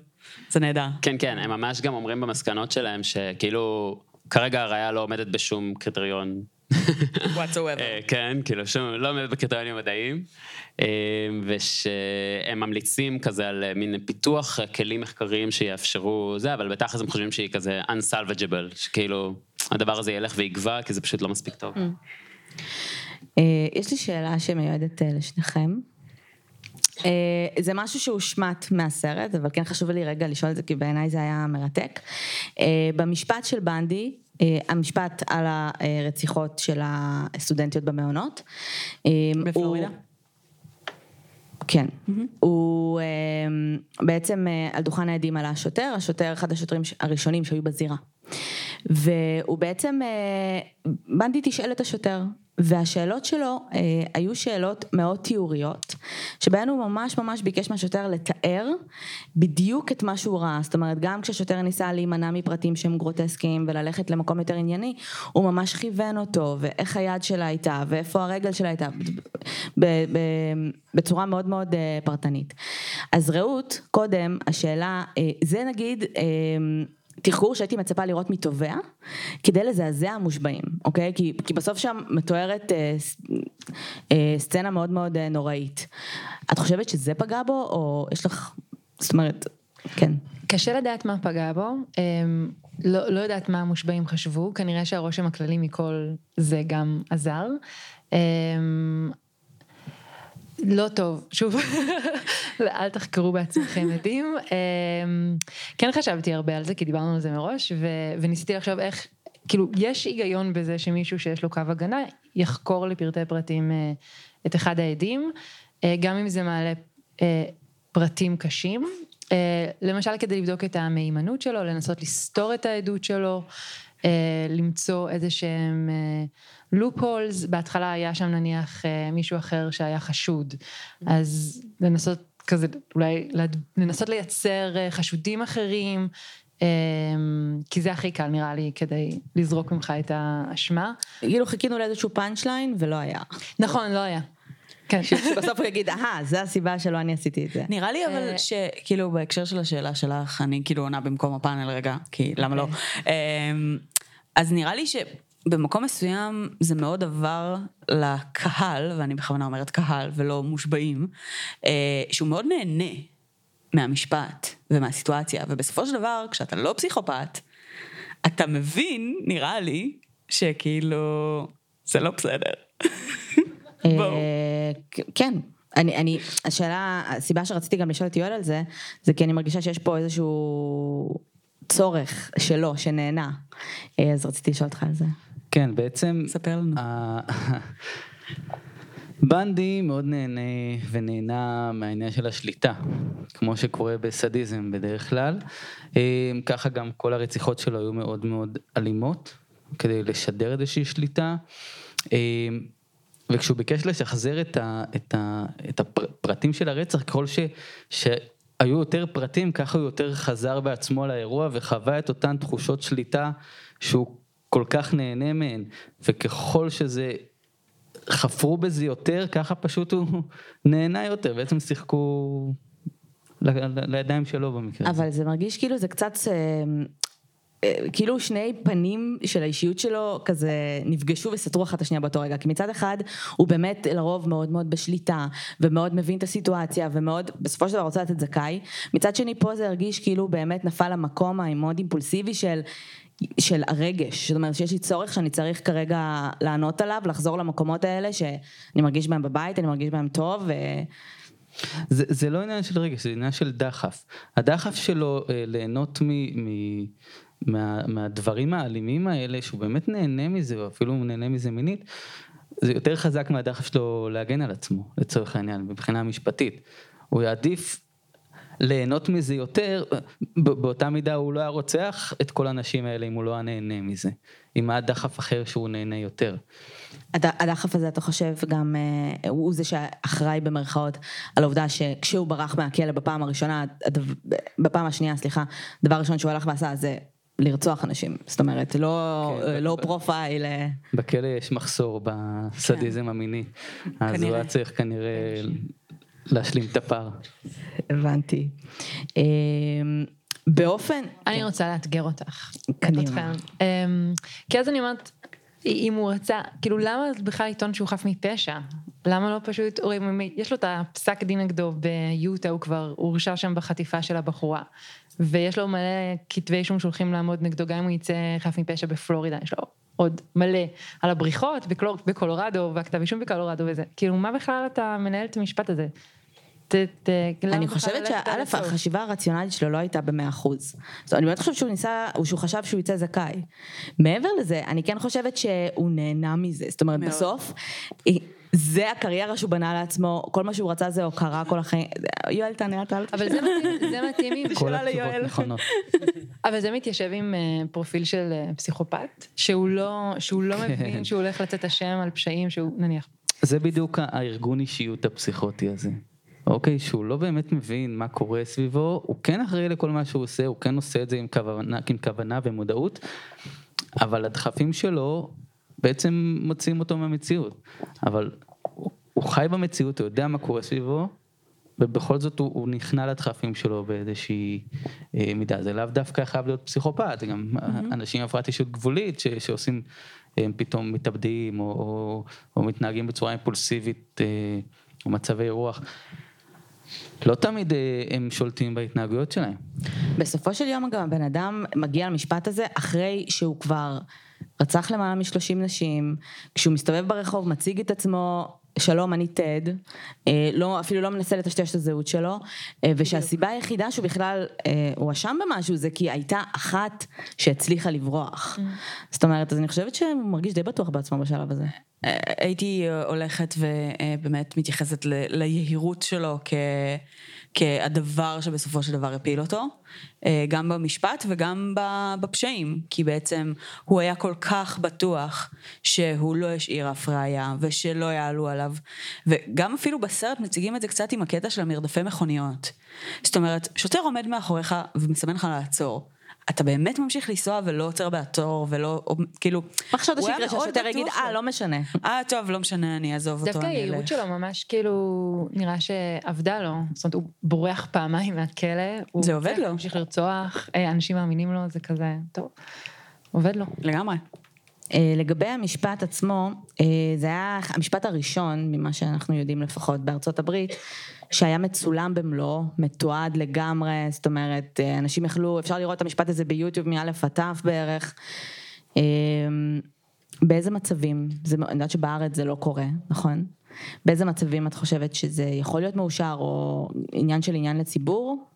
זה נהדר. כן, כן, הם ממש גם אומרים במסקנות שלהם שכאילו, כרגע הראייה לא עומדת בשום קריטריון whatsoever. אה, כן, כאילו שום, לא עומד בקריטריונים מדעיים, אה, ושהם ממליצים כזה על מין פיתוח כלים מחקריים שיאפשרו זה, אבל בתכלס הם חושבים שהיא כזה unsalvageable, שכאילו הדבר הזה ילך ויגבר, כי זה פשוט לא מספיק טוב. Mm. אה, יש לי שאלה שמיועדת לשניכם. זה משהו שהושמט מהסרט, אבל כן חשוב לי רגע לשאול את זה, כי בעיניי זה היה מרתק. במשפט של בנדי, אה, המשפט על הרציחות של הסטודנטיות במעונות. אה, בפלורידה? כן. הוא אה, בעצם אה, על דוכן העדים עלה השוטר, השוטר, אחד השוטרים הראשונים שהיו בזירה. והוא בעצם, אה, בנדי תשאל את השוטר, והשאלות שלו אה, היו שאלות מאוד תיאוריות, שבהן הוא ממש ממש ביקש מהשוטר לתאר בדיוק את מה שהוא ראה, זאת אומרת גם כשהשוטר ניסה להימנע מפרטים שהם גרוטסקיים וללכת למקום יותר ענייני, הוא ממש כיוון אותו, ואיך היד שלה הייתה, ואיפה הרגל שלה הייתה, בצורה מאוד מאוד אה, פרטנית. אז רעות, קודם, השאלה, אה, זה נגיד, אה, תחקור שהייתי מצפה לראות מתובע, כדי לזעזע מושבעים, אוקיי? כי, כי בסוף שם מתוארת אה, אה, סצנה מאוד מאוד אה, נוראית. את חושבת שזה פגע בו, או יש לך, זאת אומרת, כן. קשה לדעת מה פגע בו, אמ, לא, לא יודעת מה המושבעים חשבו, כנראה שהרושם הכללי מכל זה גם עזר. אמ, לא טוב, שוב, אל תחקרו בעצמכם עדים. אמ, כן חשבתי הרבה על זה, כי דיברנו על זה מראש, ו- וניסיתי לחשוב איך, כאילו, יש היגיון בזה שמישהו שיש לו קו הגנה, יחקור לפרטי פרטים אה, את אחד העדים, אה, גם אם זה מעלה אה, פרטים קשים. למשל כדי לבדוק את המהימנות שלו, לנסות לסתור את העדות שלו, למצוא איזה שהם לופ הולס, בהתחלה היה שם נניח אה, מישהו אחר שהיה חשוד, אז לנסות כזה, אולי לנסות לייצר אה, חשודים אחרים, אה, כי זה הכי קל נראה לי כדי לזרוק ממך את האשמה. כאילו חיכינו לאיזשהו פאנצ' ליין ולא היה. נכון, לא היה. כן. שבסוף הוא יגיד, אהה, זה הסיבה שלא אני עשיתי את זה. נראה לי אבל אה, שכאילו בהקשר של השאלה שלך, אני כאילו עונה במקום הפאנל רגע, כי למה לא? אמ, אז נראה לי שבמקום מסוים זה מאוד עבר לקהל, ואני בכוונה אומרת קהל ולא מושבעים, אה, שהוא מאוד נהנה מהמשפט ומהסיטואציה, ובסופו של דבר, כשאתה לא פסיכופת, אתה מבין, נראה לי, שכאילו, זה לא בסדר. בואו. אה, כ- כן. אני, אני, השאלה, הסיבה שרציתי גם לשאול את יואל על זה, זה כי אני מרגישה שיש פה איזשהו צורך שלו, שנהנה. אה, אז רציתי לשאול אותך על זה. כן, בעצם... ספר לנו. ה- בנדי מאוד נהנה ונהנה מהעניין של השליטה, כמו שקורה בסדיזם בדרך כלל. אה, ככה גם כל הרציחות שלו היו מאוד מאוד אלימות, כדי לשדר איזושהי שליטה. אה, וכשהוא ביקש לשחזר את, ה, את, ה, את הפרטים של הרצח, ככל ש, שהיו יותר פרטים, ככה הוא יותר חזר בעצמו לאירוע וחווה את אותן תחושות שליטה שהוא כל כך נהנה מהן, וככל שזה, חפרו בזה יותר, ככה פשוט הוא נהנה יותר, בעצם שיחקו לידיים שלו במקרה הזה. אבל זה מרגיש כאילו זה קצת, אה, אה, כאילו שני פנים של האישיות שלו כזה נפגשו וסתרו אחת את השנייה באותו רגע. כי מצד אחד הוא באמת לרוב מאוד מאוד בשליטה ומאוד מבין את הסיטואציה ומאוד בסופו של דבר רוצה לתת זכאי. מצד שני פה זה הרגיש כאילו באמת נפל למקום המאוד אימפולסיבי של של הרגש, זאת אומרת שיש לי צורך שאני צריך כרגע לענות עליו, לחזור למקומות האלה שאני מרגיש בהם בבית, אני מרגיש בהם טוב, ו... זה, זה לא עניין של רגש, זה עניין של דחף. הדחף שלו אה, ליהנות מ, מ, מה, מהדברים האלימים האלה, שהוא באמת נהנה מזה, או אפילו הוא נהנה מזה מינית, זה יותר חזק מהדחף שלו להגן על עצמו, לצורך העניין, מבחינה משפטית. הוא יעדיף ליהנות מזה יותר, באותה מידה הוא לא היה רוצח את כל הנשים האלה אם הוא לא היה נהנה מזה. אם היה דחף אחר שהוא נהנה יותר. הד- הדחף הזה אתה חושב גם, אה, הוא זה שאחראי במרכאות על העובדה שכשהוא ברח מהכלא בפעם הראשונה, בפעם השנייה, סליחה, דבר ראשון שהוא הלך ועשה זה לרצוח אנשים, זאת אומרת, לא, כן, לא ב- פרופייל, אה, בכלא יש מחסור בסדיזם המיני, אז הוא כנראה. היה צריך כנראה להשלים את הפער. הבנתי. אה, באופן, אני רוצה לאתגר אותך. קדימה. אמ, כי אז אני אומרת, אם הוא רצה, כאילו למה בכלל לטעון שהוא חף מפשע? למה לא פשוט, יש לו את הפסק דין נגדו ביוטה, הוא כבר הורשע שם בחטיפה של הבחורה. ויש לו מלא כתבי אישום שהולכים לעמוד נגדו, גם אם הוא יצא חף מפשע בפלורידה, יש לו עוד מלא על הבריחות בקולורדו, והכתב אישום בקולורדו וזה. כאילו, מה בכלל אתה מנהל את המשפט הזה? ת, ת, למה אני חושבת ללכת עד שא', הסוף? החשיבה הרציונלית שלו לא הייתה במאה אחוז. זאת אומרת, אני באמת חושבת שהוא ניסה, או שהוא חשב שהוא יצא זכאי. מעבר לזה, אני כן חושבת שהוא נהנה מזה. זאת אומרת, מאוד. בסוף, אה, זה הקריירה שהוא בנה לעצמו, כל מה שהוא רצה זה הוקרה כל החיים. יואל, תענה אתה. אבל זה מתאים, זה מתאים עם... כל שאלה התשובות ליואל. נכונות. אבל זה מתיישב עם אה, פרופיל של אה, פסיכופת, שהוא לא, שהוא לא כן. מבין שהוא הולך לצאת אשם על פשעים שהוא, נניח. זה בדיוק הארגון אישיות הפסיכוטי הזה. אוקיי, שהוא לא באמת מבין מה קורה סביבו, הוא כן אחראי לכל מה שהוא עושה, הוא כן עושה את זה עם כוונה, עם כוונה ומודעות, אבל הדחפים שלו בעצם מוציאים אותו מהמציאות. אבל הוא, חי במציאות, הוא יודע מה קורה סביבו, ובכל זאת הוא, הוא נכנע לדחפים שלו באיזושהי אה, מידה. זה לאו דווקא חייב להיות פסיכופת, זה גם mm-hmm. אנשים עם הפרעת אישיות גבולית ש, שעושים, הם פתאום מתאבדים או, או, או מתנהגים בצורה אימפולסיבית אה, או מצבי רוח. לא תמיד אה, הם שולטים בהתנהגויות שלהם. בסופו של יום גם הבן אדם מגיע למשפט הזה אחרי שהוא כבר רצח למעלה משלושים נשים, כשהוא מסתובב ברחוב מציג את עצמו, שלום אני טד, אה, לא, אפילו לא מנסה לטשטש את הזהות שלו, אה, ושהסיבה היחידה שהוא בכלל אה, הואשם במשהו זה כי הייתה אחת שהצליחה לברוח. זאת אומרת, אז אני חושבת שהוא מרגיש די בטוח בעצמו בשלב הזה. הייתי הולכת ובאמת מתייחסת ליהירות שלו כ... כהדבר שבסופו של דבר הפיל אותו, אה, גם במשפט וגם בפשעים, כי בעצם הוא היה כל כך בטוח שהוא לא השאיר אף ראיה ושלא יעלו עליו, וגם אפילו בסרט מציגים את זה קצת עם הקטע של המרדפי מכוניות. זאת אומרת, שוטר עומד מאחוריך ומסמן לך לעצור. אתה באמת ממשיך לנסוע ולא עוצר בעצור ולא, או, כאילו, מה חשבת הוא היה שיקרה שהשוטר יגיד, אה, בו." לא משנה. אה, טוב, לא משנה, אני אעזוב אותו, דווקא אני היעילות אלך. שלו ממש כאילו, נראה שעבדה לו. זאת אומרת, הוא בורח פעמיים מהכלא. הוא זה עובד לו. להמשיך לרצוח, אה, אנשים מאמינים לו, זה כזה, טוב, עובד לו. לגמרי. אה, לגבי המשפט עצמו, אה, זה היה המשפט הראשון, ממה שאנחנו יודעים לפחות בארצות הברית, שהיה מצולם במלואו, מתועד לגמרי, זאת אומרת, אה, אנשים יכלו, אפשר לראות את המשפט הזה ביוטיוב מא' עד ת' בערך. אה, באיזה מצבים, זה, אני יודעת שבארץ זה לא קורה, נכון? באיזה מצבים את חושבת שזה יכול להיות מאושר, או עניין של עניין לציבור?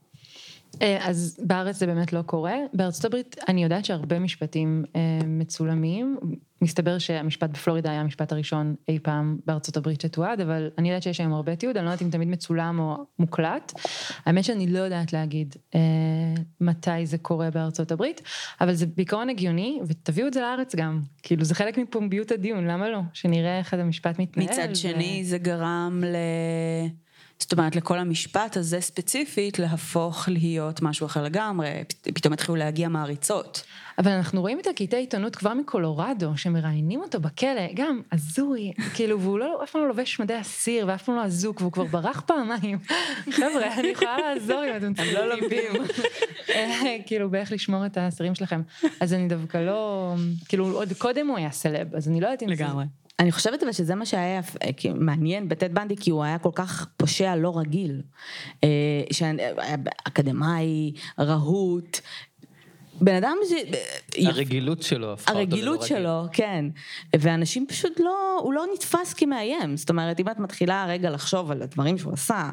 אה, אז בארץ זה באמת לא קורה. בארצות הברית אני יודעת שהרבה משפטים אה, מצולמים. מסתבר שהמשפט בפלורידה היה המשפט הראשון אי פעם בארצות הברית שתועד, אבל אני יודעת שיש היום הרבה תיעוד, אני לא יודעת אם תמיד מצולם או מוקלט. האמת שאני לא יודעת להגיד אה, מתי זה קורה בארצות הברית, אבל זה בעיקרון הגיוני, ותביאו את זה לארץ גם. כאילו זה חלק מפומביות הדיון, למה לא? שנראה איך המשפט מתנהל. מצד ו- שני זה גרם ל... זאת אומרת, לכל המשפט הזה ספציפית להפוך להיות משהו אחר לגמרי. פתאום התחילו להגיע מעריצות. אבל אנחנו רואים את הקטעי עיתונות כבר מקולורדו, שמראיינים אותו בכלא, גם הזוי, כאילו, והוא לא, אף פעם לא לובש מדי אסיר, ואף פעם לא אזוק, והוא כבר ברח פעמיים. חבר'ה, אני יכולה לעזור אם אתם צריכים. לא לומדים. כאילו, באיך לשמור את האסירים שלכם. אז אני דווקא לא, כאילו, עוד קודם הוא היה סלב, אז אני לא יודעת אם זה... אני חושבת אבל שזה מה שהיה אה, מעניין בטד בנדי, כי הוא היה כל כך פושע לא רגיל. אה, שהיה אקדמאי, רהוט, בן אדם ש... הרגילות שלו הפכה אותו הרגילות ללא רגיל. שלו, כן. ואנשים פשוט לא, הוא לא נתפס כמאיים. זאת אומרת, אם את מתחילה רגע לחשוב על הדברים שהוא עשה,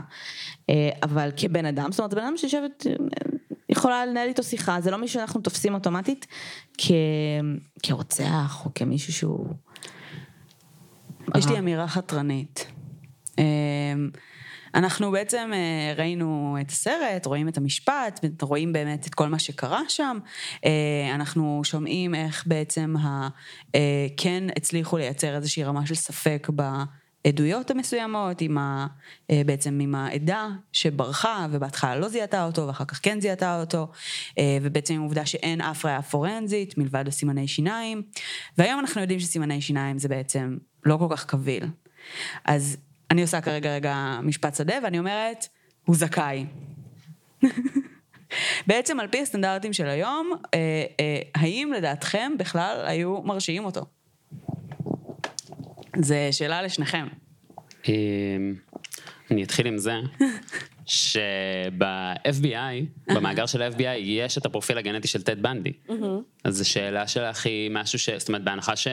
אה, אבל כבן אדם, זאת אומרת, בן אדם שיושבת, אה, יכולה לנהל איתו שיחה, זה לא מישהו שאנחנו תופסים אוטומטית כ... כרוצח, או כמישהו שהוא... יש לי. אמירה חתרנית. אמ, אנחנו בעצם אה, ראינו את הסרט, רואים את המשפט, רואים באמת את כל מה שקרה שם. אה, אנחנו שומעים איך בעצם ה... אה, כן הצליחו לייצר איזושהי רמה של ספק בעדויות המסוימות, עם ה... אה, בעצם עם העדה שברחה, ובהתחלה לא זיהתה אותו, ואחר כך כן זיהתה אותו, אה, ובעצם עם העובדה שאין אף ראיה פורנזית, מלבד הסימני שיניים. והיום אנחנו יודעים שסימני שיניים זה בעצם לא כל כך קביל. אז אני עושה כרגע רגע משפט שדה, ואני אומרת, הוא זכאי. בעצם על פי הסטנדרטים של היום, אה, אה, האם לדעתכם בכלל היו מרשיעים אותו? זו שאלה לשניכם. אמ, אני אתחיל עם זה, שב-FBI, במאגר של ה-FBI, יש את הפרופיל הגנטי של טד בנדי. אז זו שאלה שלך היא משהו ש... זאת אומרת, בהנחה ש...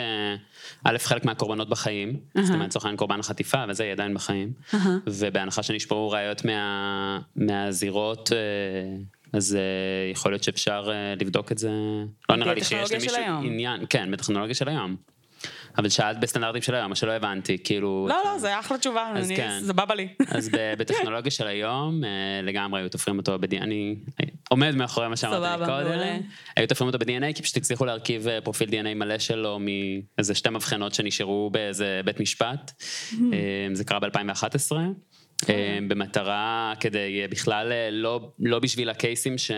א', חלק מהקורבנות בחיים, זאת אומרת, לצורך העניין קורבן החטיפה, וזה, היא עדיין בחיים, ובהנחה שנשפרו ראיות מה... מהזירות, אה, אז אה, יכול להיות שאפשר אה, לבדוק את זה. לא נראה לי שיש למישהו. עניין, כן, בטכנולוגיה של היום. אבל שאלת בסטנדרטים של היום, מה שלא הבנתי, כאילו... לא, לא, זה אחלה תשובה, אז אני- כן. זה בא לי. אז בטכנולוגיה של היום, אה, לגמרי היו תופרים אותו ב-DNA, אני עומד מאחורי מה שאמרתי קודם. היו תופרים אותו ב-DNA, כי פשוט הצליחו להרכיב אה, פרופיל DNA מלא שלו מאיזה שתי מבחנות שנשארו באיזה בית משפט. אה, זה קרה ב-2011. אה, במטרה כדי אה, בכלל אה, לא, לא בשביל הקייסים ש...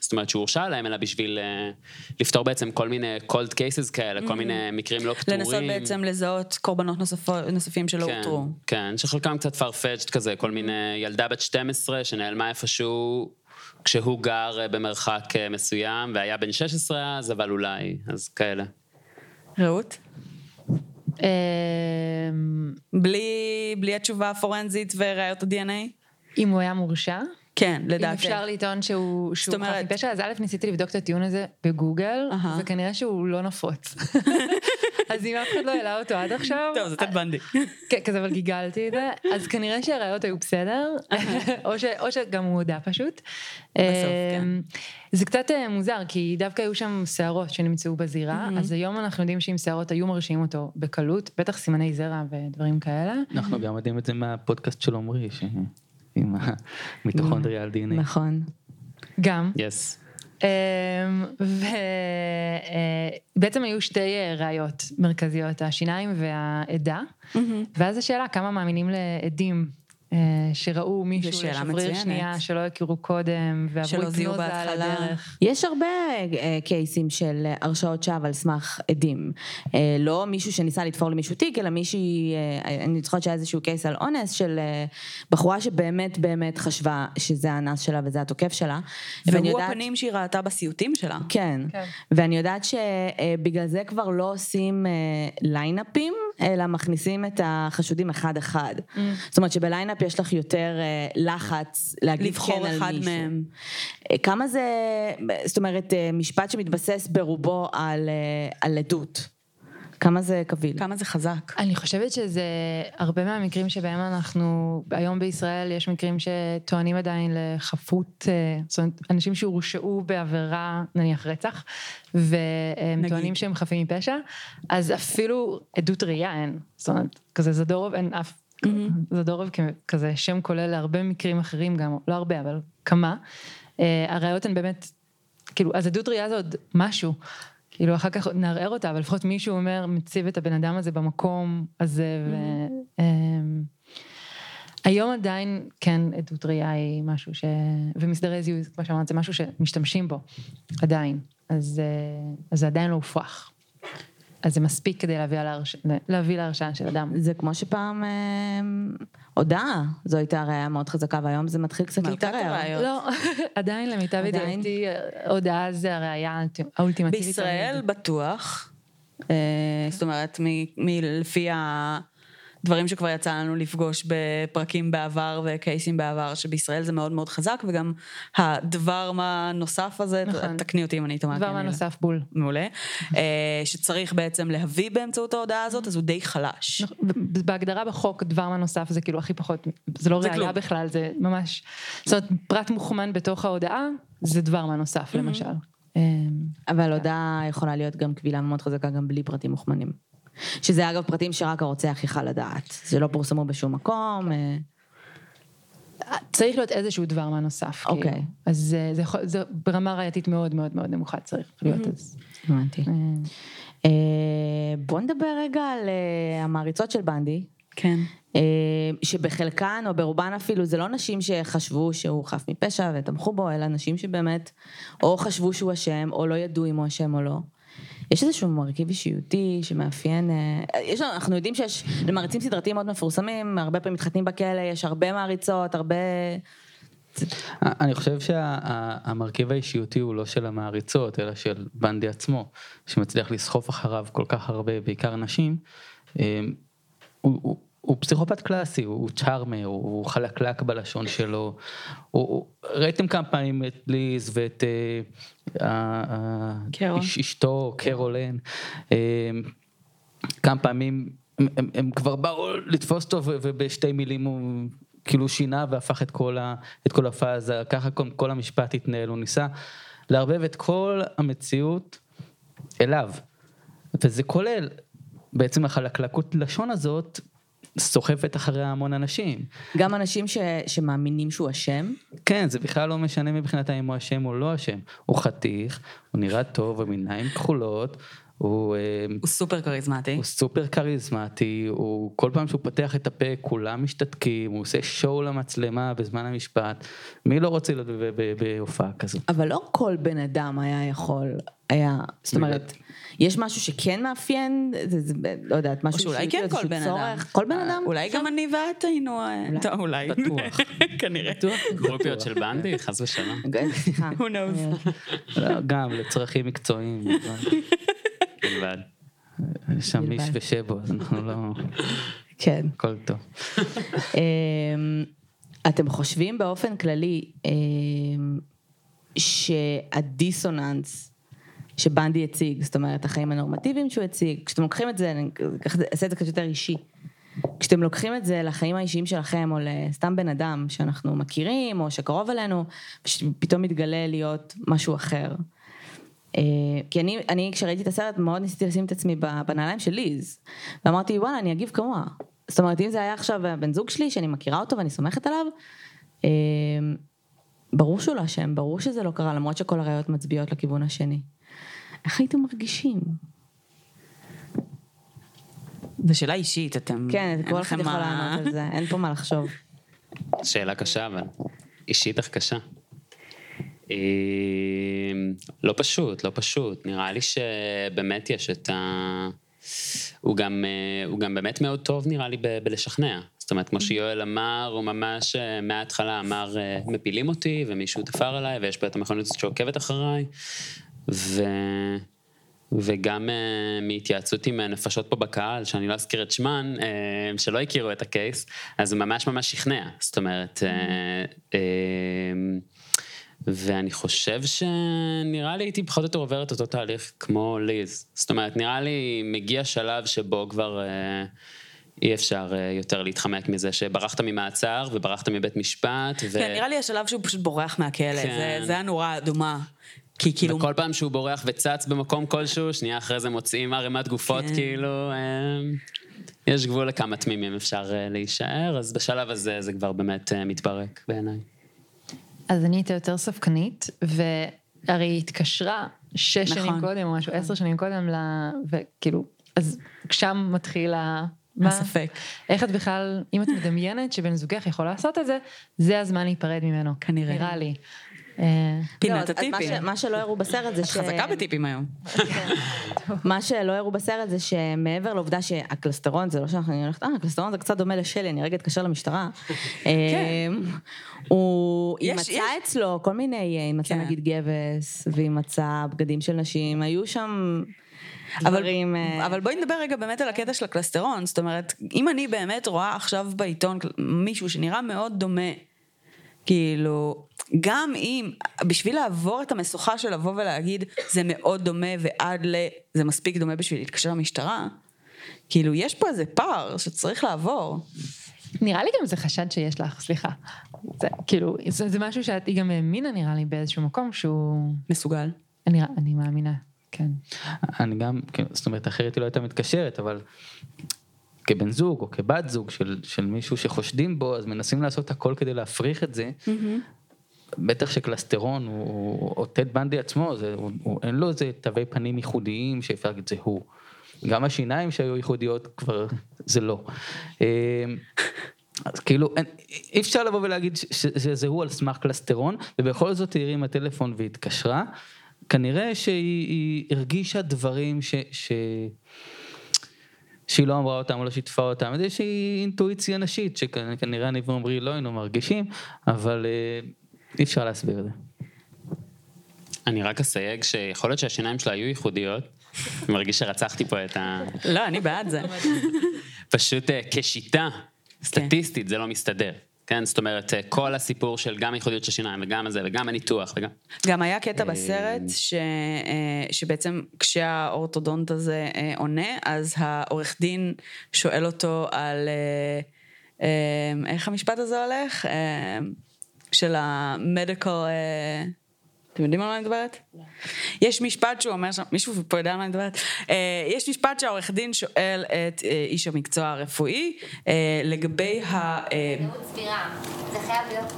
זאת אומרת שהוא הורשע עליהם, אלא בשביל לפתור בעצם כל מיני cold cases כאלה, כל מיני מקרים לא פתורים. לנסות בעצם לזהות קורבנות נוספו- נוספים שלא כן, אותרו. כן, שחלקם קצת farfetched כזה, כל מיני ילדה בת 12 שנעלמה איפשהו כשהוא גר במרחק מסוים, והיה בן 16 אז, אבל אולי, אז כאלה. רעות? אמ, בלי, בלי התשובה הפורנזית וראיות ה-DNA? אם הוא היה מורשע, כן, אם לדעתי. אפשר לטעון שהוא חף מפשע, אז א' ניסיתי לבדוק את הטיעון הזה בגוגל. וכנראה שהוא לא נפוץ. אז אם אף אחד לא העלה אותו עד עכשיו, טוב, זה טד בנדי. כן, כזה אבל גיגלתי את זה, אז כנראה שהראיות היו בסדר, או, ש, או שגם הוא הודה פשוט. בסוף, כן. אמ, זה קצת אה, מוזר, כי דווקא היו שם שערות שנמצאו בזירה, אז היום אנחנו יודעים שאם שערות היו מרשיעים אותו בקלות, בטח סימני זרע ודברים כאלה. אנחנו גם יודעים את זה מהפודקאסט של עמרי, עם המיטוכונדריה על DNA. נכון. גם. יס. ובעצם היו שתי אה, ראיות מרכזיות, השיניים והעדה, ואז השאלה כמה מאמינים לעדים. אה, שראו מישהו לשבריר. שנייה שלא הכירו קודם, ועברו היפנוזה על בהתחלה. הדרך. יש הרבה אה, קייסים של הרשעות שווא על סמך עדים. אה, לא מישהו שניסה לתפור למישהו תיק, אלא מישהי, אני זוכרת שהיה איזשהו קייס על אונס של בחורה שבאמת באמת חשבה שזה האנס שלה וזה התוקף שלה. והוא יודעת- הפנים שהיא ראתה בסיוטים שלה. כן, כן. ואני יודעת שבגלל זה כבר לא עושים ליינאפים, אלא מכניסים את החשודים אחד-אחד. Mm. זאת אומרת שבליינאפ יש לך יותר אה, לחץ להגיד לבחור כן על אחד מישהו. מהם. אה, כמה זה, זאת אומרת, אה, משפט שמתבסס ברובו על, על עדות. כמה זה קביל? כמה זה חזק. אני חושבת שזה הרבה מהמקרים שבהם אנחנו, היום בישראל יש מקרים שטוענים עדיין לחפות, זאת אומרת, אנשים שהורשעו בעבירה, נניח רצח, והם נגיד. טוענים שהם חפים מפשע, אז אפילו עדות ראייה אין. זאת אומרת, כזה זדורוב אין אף, זדורוב כזה שם כולל להרבה מקרים אחרים גם, לא הרבה, אבל כמה. אה, הראיות הן באמת, כאילו, אז עדות ראייה זה עוד משהו. כאילו אחר כך נערער אותה, אבל לפחות מישהו אומר, מציב את הבן אדם הזה במקום הזה, ו... אמ, היום עדיין, כן, עדות ראייה היא משהו ש... ומסדרי זיהוי, כמו שאמרת, זה משהו שמשתמשים בו, עדיין. אז, אה, אז זה עדיין לא הופרך. אז זה מספיק כדי להביא, להרש... להביא להרשעה של אדם. זה כמו שפעם אה, הודעה, זו הייתה ראייה מאוד חזקה, והיום זה מתחיל קצת להתערער. לא, עדיין למיטב? ידיעתי, הודעה זה הראייה האולט- האולטימטיבית. בישראל. בטוח. אה, זאת אומרת, מ- מ- לפי הדברים שכבר יצא לנו לפגוש בפרקים בעבר וקייסים בעבר, שבישראל זה מאוד מאוד חזק, וגם הדבר מה נוסף הזה, נכון. תקני אותי אם אני טועה. דבר כי מה נוסף בול. מעולה. אה, שצריך בעצם להביא באמצעות ההודעה הזאת, אז הוא די חלש. נכון, בהגדרה בחוק דבר מה נוסף זה כאילו הכי פחות, זה לא ראייה. בכלל, זה ממש, זאת אומרת פרט מוכמן בתוך ההודעה, זה דבר מה נוסף למשל. אבל הודעה יכולה להיות גם קבילה מאוד חזקה גם בלי פרטים מוכמנים. שזה אגב פרטים שרק הרוצח יכל לדעת. זה לא פורסמו בשום מקום. אה, צריך להיות איזשהו דבר מה נוסף. כאילו. אוקיי. אז אה, זה יכול, זה ברמה ראייתית מאוד מאוד מאוד נמוכה צריך להיות אז. הבנתי. אה, בוא נדבר רגע על המעריצות של בנדי. כן. שבחלקן או ברובן אפילו זה לא נשים שחשבו שהוא חף מפשע ותמכו בו, אלא נשים שבאמת או חשבו שהוא אשם או לא ידעו אם הוא אשם או לא. יש איזשהו מרכיב אישיותי שמאפיין, אה, יש אנחנו יודעים שיש למעריצים סדרתיים מאוד מפורסמים, הרבה פעמים מתחתנים בכלא, יש הרבה מעריצות, הרבה... אני חושב שהמרכיב האישיותי הוא לא של המעריצות, אלא של בנדי עצמו, שמצליח לסחוף אחריו כל כך הרבה, בעיקר נשים. אה, הוא, הוא, הוא פסיכופת קלאסי, הוא, צ'ארמר, הוא, חלקלק בלשון שלו. הוא, ראיתם כמה פעמים את ליז ואת אה, ה- ה- קרול. איש, אשתו, קרולן. אה, כמה פעמים הם, הם, הם כבר באו לתפוס אותו ובשתי מילים הוא כאילו שינה והפך את כל, ה, את כל הפאזה, ככה כל, כל המשפט התנהל, הוא ניסה לערבב את כל המציאות אליו. וזה כולל בעצם החלקלקות לשון הזאת סוחפת אחריה המון אנשים. גם אנשים ש, שמאמינים שהוא אשם, כן, זה בכלל לא משנה מבחינתם אם הוא אשם או לא אשם. הוא חתיך, הוא נראה טוב, עם עיניים כחולות, הוא, אה, הוא סופר כריזמטי. הוא סופר כריזמטי, הוא כל פעם שהוא פותח את הפה כולם משתתקים, הוא עושה שואו למצלמה בזמן המשפט. מי לא רוצה להיות בהופעה כזו? אבל לא כל בן אדם היה יכול, היה, זאת אומרת, יש משהו שכן מאפיין, זה, זה, לא יודעת, משהו שאולי כן כל בן אדם. צורך. כל בן אדם? אולי גם אני ואת היינו... אה, טוב, אולי. בטוח. כנראה. גרופיות של בנדי, חס ושלום. סליחה. Who knows? לא, גם לצרכים מקצועיים. בלבד. שם מיש בלבד. ושבו, אז אנחנו לא... כן. הכל טוב. אמ, אתם חושבים באופן כללי אמ, שהדיסוננס שבנדי הציג, זאת אומרת החיים הנורמטיביים שהוא הציג, כשאתם לוקחים את זה, אני אעשה את זה קצת יותר אישי, כשאתם לוקחים את זה לחיים האישיים שלכם או לסתם בן אדם שאנחנו מכירים או שקרוב אלינו, שפתאום מתגלה להיות משהו אחר. אה, כי אני, אני כשראיתי את הסרט מאוד ניסיתי לשים את עצמי ב- בנעליים של ליז, ואמרתי וואלה אני אגיב כמוה. זאת אומרת אם זה היה עכשיו הבן זוג שלי שאני מכירה אותו ואני סומכת עליו, אה, ברור שהוא לא אשם, ברור שזה לא קרה למרות שכל הראיות מצביעות לכיוון השני. איך הייתם מרגישים? זו שאלה אישית, אתם... כן, אין כל אחד יכול לענות על זה, אין פה מה לחשוב. שאלה קשה, אבל אישית אך קשה. אה, לא פשוט, לא פשוט. נראה לי שבאמת יש את ה... הוא גם, אה, הוא גם באמת מאוד טוב נראה לי ב- בלשכנע. זאת אומרת, כמו שיואל אמר, הוא ממש אה, מההתחלה אמר, אה, מפילים אותי, ומישהו תפר עליי, ויש פה את המכונית הזאת שעוקבת אחריי. ו... וגם uh, מהתייעצות עם נפשות פה בקהל, שאני לא אזכיר את שמן, uh, שלא הכירו את הקייס, אז הוא ממש ממש שכנע. זאת אומרת, uh, uh, ואני חושב שנראה לי הייתי פחות או יותר עובר את אותו תהליך כמו ליז. זאת אומרת, נראה לי מגיע שלב שבו כבר uh, אי אפשר uh, יותר להתחמק מזה שברחת ממעצר וברחת מבית משפט. ו... כן, נראה לי השלב שהוא פשוט בורח מהכלא, כן. זה- זה הנורה האדומה. כי כאילו... וכל פעם שהוא בורח וצץ במקום כלשהו, שנייה אחרי זה מוצאים ערימת גופות, כן. כאילו, אה, יש גבול לכמה תמימים אפשר אה, להישאר, אז בשלב הזה זה כבר באמת אה, מתפרק בעיניי. אז אני הייתה יותר ספקנית, והרי היא התקשרה שש נכון. שנים קודם, או משהו, עשר שנים קודם, ל... וכאילו, אז שם מתחיל ה... מה- הספק. איך את בכלל, אם את מדמיינת שבן זוגך יכול לעשות את זה, זה הזמן להיפרד ממנו. כנראה. נראה לי. אה, פינת לא, הטיפים. מה שלא הראו בסרט זה את ש... חזקה בטיפים היום. מה שלא הראו בסרט זה שמעבר לעובדה שהקלסטרון, זה לא שאנחנו הולכת, אה, הקלסטרון זה קצת דומה לשלי, אני רגע אתקשר למשטרה. אמ, הוא יש- יימצא יש- אצלו כל מיני, יימצא כן. נגיד גבס, ויימצא בגדים של נשים, היו שם אבל, דברים... אה, אבל בואי נדבר רגע באמת על הקטע של הקלסטרון, זאת אומרת, אם אני באמת רואה עכשיו בעיתון מישהו שנראה מאוד דומה, כאילו, גם אם, בשביל לעבור את המשוכה של לבוא ולהגיד, זה מאוד דומה ועד ל... זה מספיק דומה בשביל להתקשר למשטרה, כאילו, יש פה איזה פער שצריך לעבור. נראה לי גם זה חשד שיש לך, סליחה. זה כאילו, זה, זה משהו שאת, היא גם האמינה נראה לי באיזשהו מקום שהוא... מסוגל. אני, אני מאמינה, כן. אני גם, כאילו, זאת אומרת, אחרת היא לא הייתה מתקשרת, אבל כבן זוג או כבת זוג של, של מישהו שחושדים בו, אז מנסים לעשות הכל כדי להפריך את זה. בטח שקלסטרון הוא, הוא- או טד בנדי עצמו, זה, הוא, הוא, אין לו איזה תווי פנים ייחודיים שאפשר להגיד זה הוא. גם השיניים שהיו ייחודיות כבר זה לא. אה, אז כאילו אין, אי אפשר לבוא ולהגיד שזה הוא על סמך קלסטרון ובכל זאת היא הרימה טלפון והתקשרה. כנראה שהיא היא הרגישה דברים ש... ש... שהיא לא אמרה אותם או לא שיתפה אותם, זה איזושהי אינטואיציה נשית שכנראה אני ועמרי לא היינו מרגישים, אבל אה, אי אפשר להסביר את זה. אני רק אסייג שיכול להיות שהשיניים שלה היו ייחודיות, אני מרגיש שרצחתי פה את ה... לא, אני בעד זה. פשוט אה, כשיטה סטטיסטית זה לא מסתדר. כן, זאת אומרת, אה, כל הסיפור של גם הייחודיות של שיניים וגם הזה וגם הניתוח וגם... גם היה קטע אה, בסרט ש, אה, שבעצם כשהאורתודונט הזה עונה, אז העורך דין שואל אותו על איך המשפט הזה הולך? של המדיקל... אתם יודעים על מה אני מדברת? יש משפט שהוא אומר שם, מישהו פה יודע על מה אני מדברת? אה, יש משפט שהעורך דין שואל את אה, איש המקצוע הרפואי אה, לגבי ה... אה, ודאות סבירה. זה חייב להיות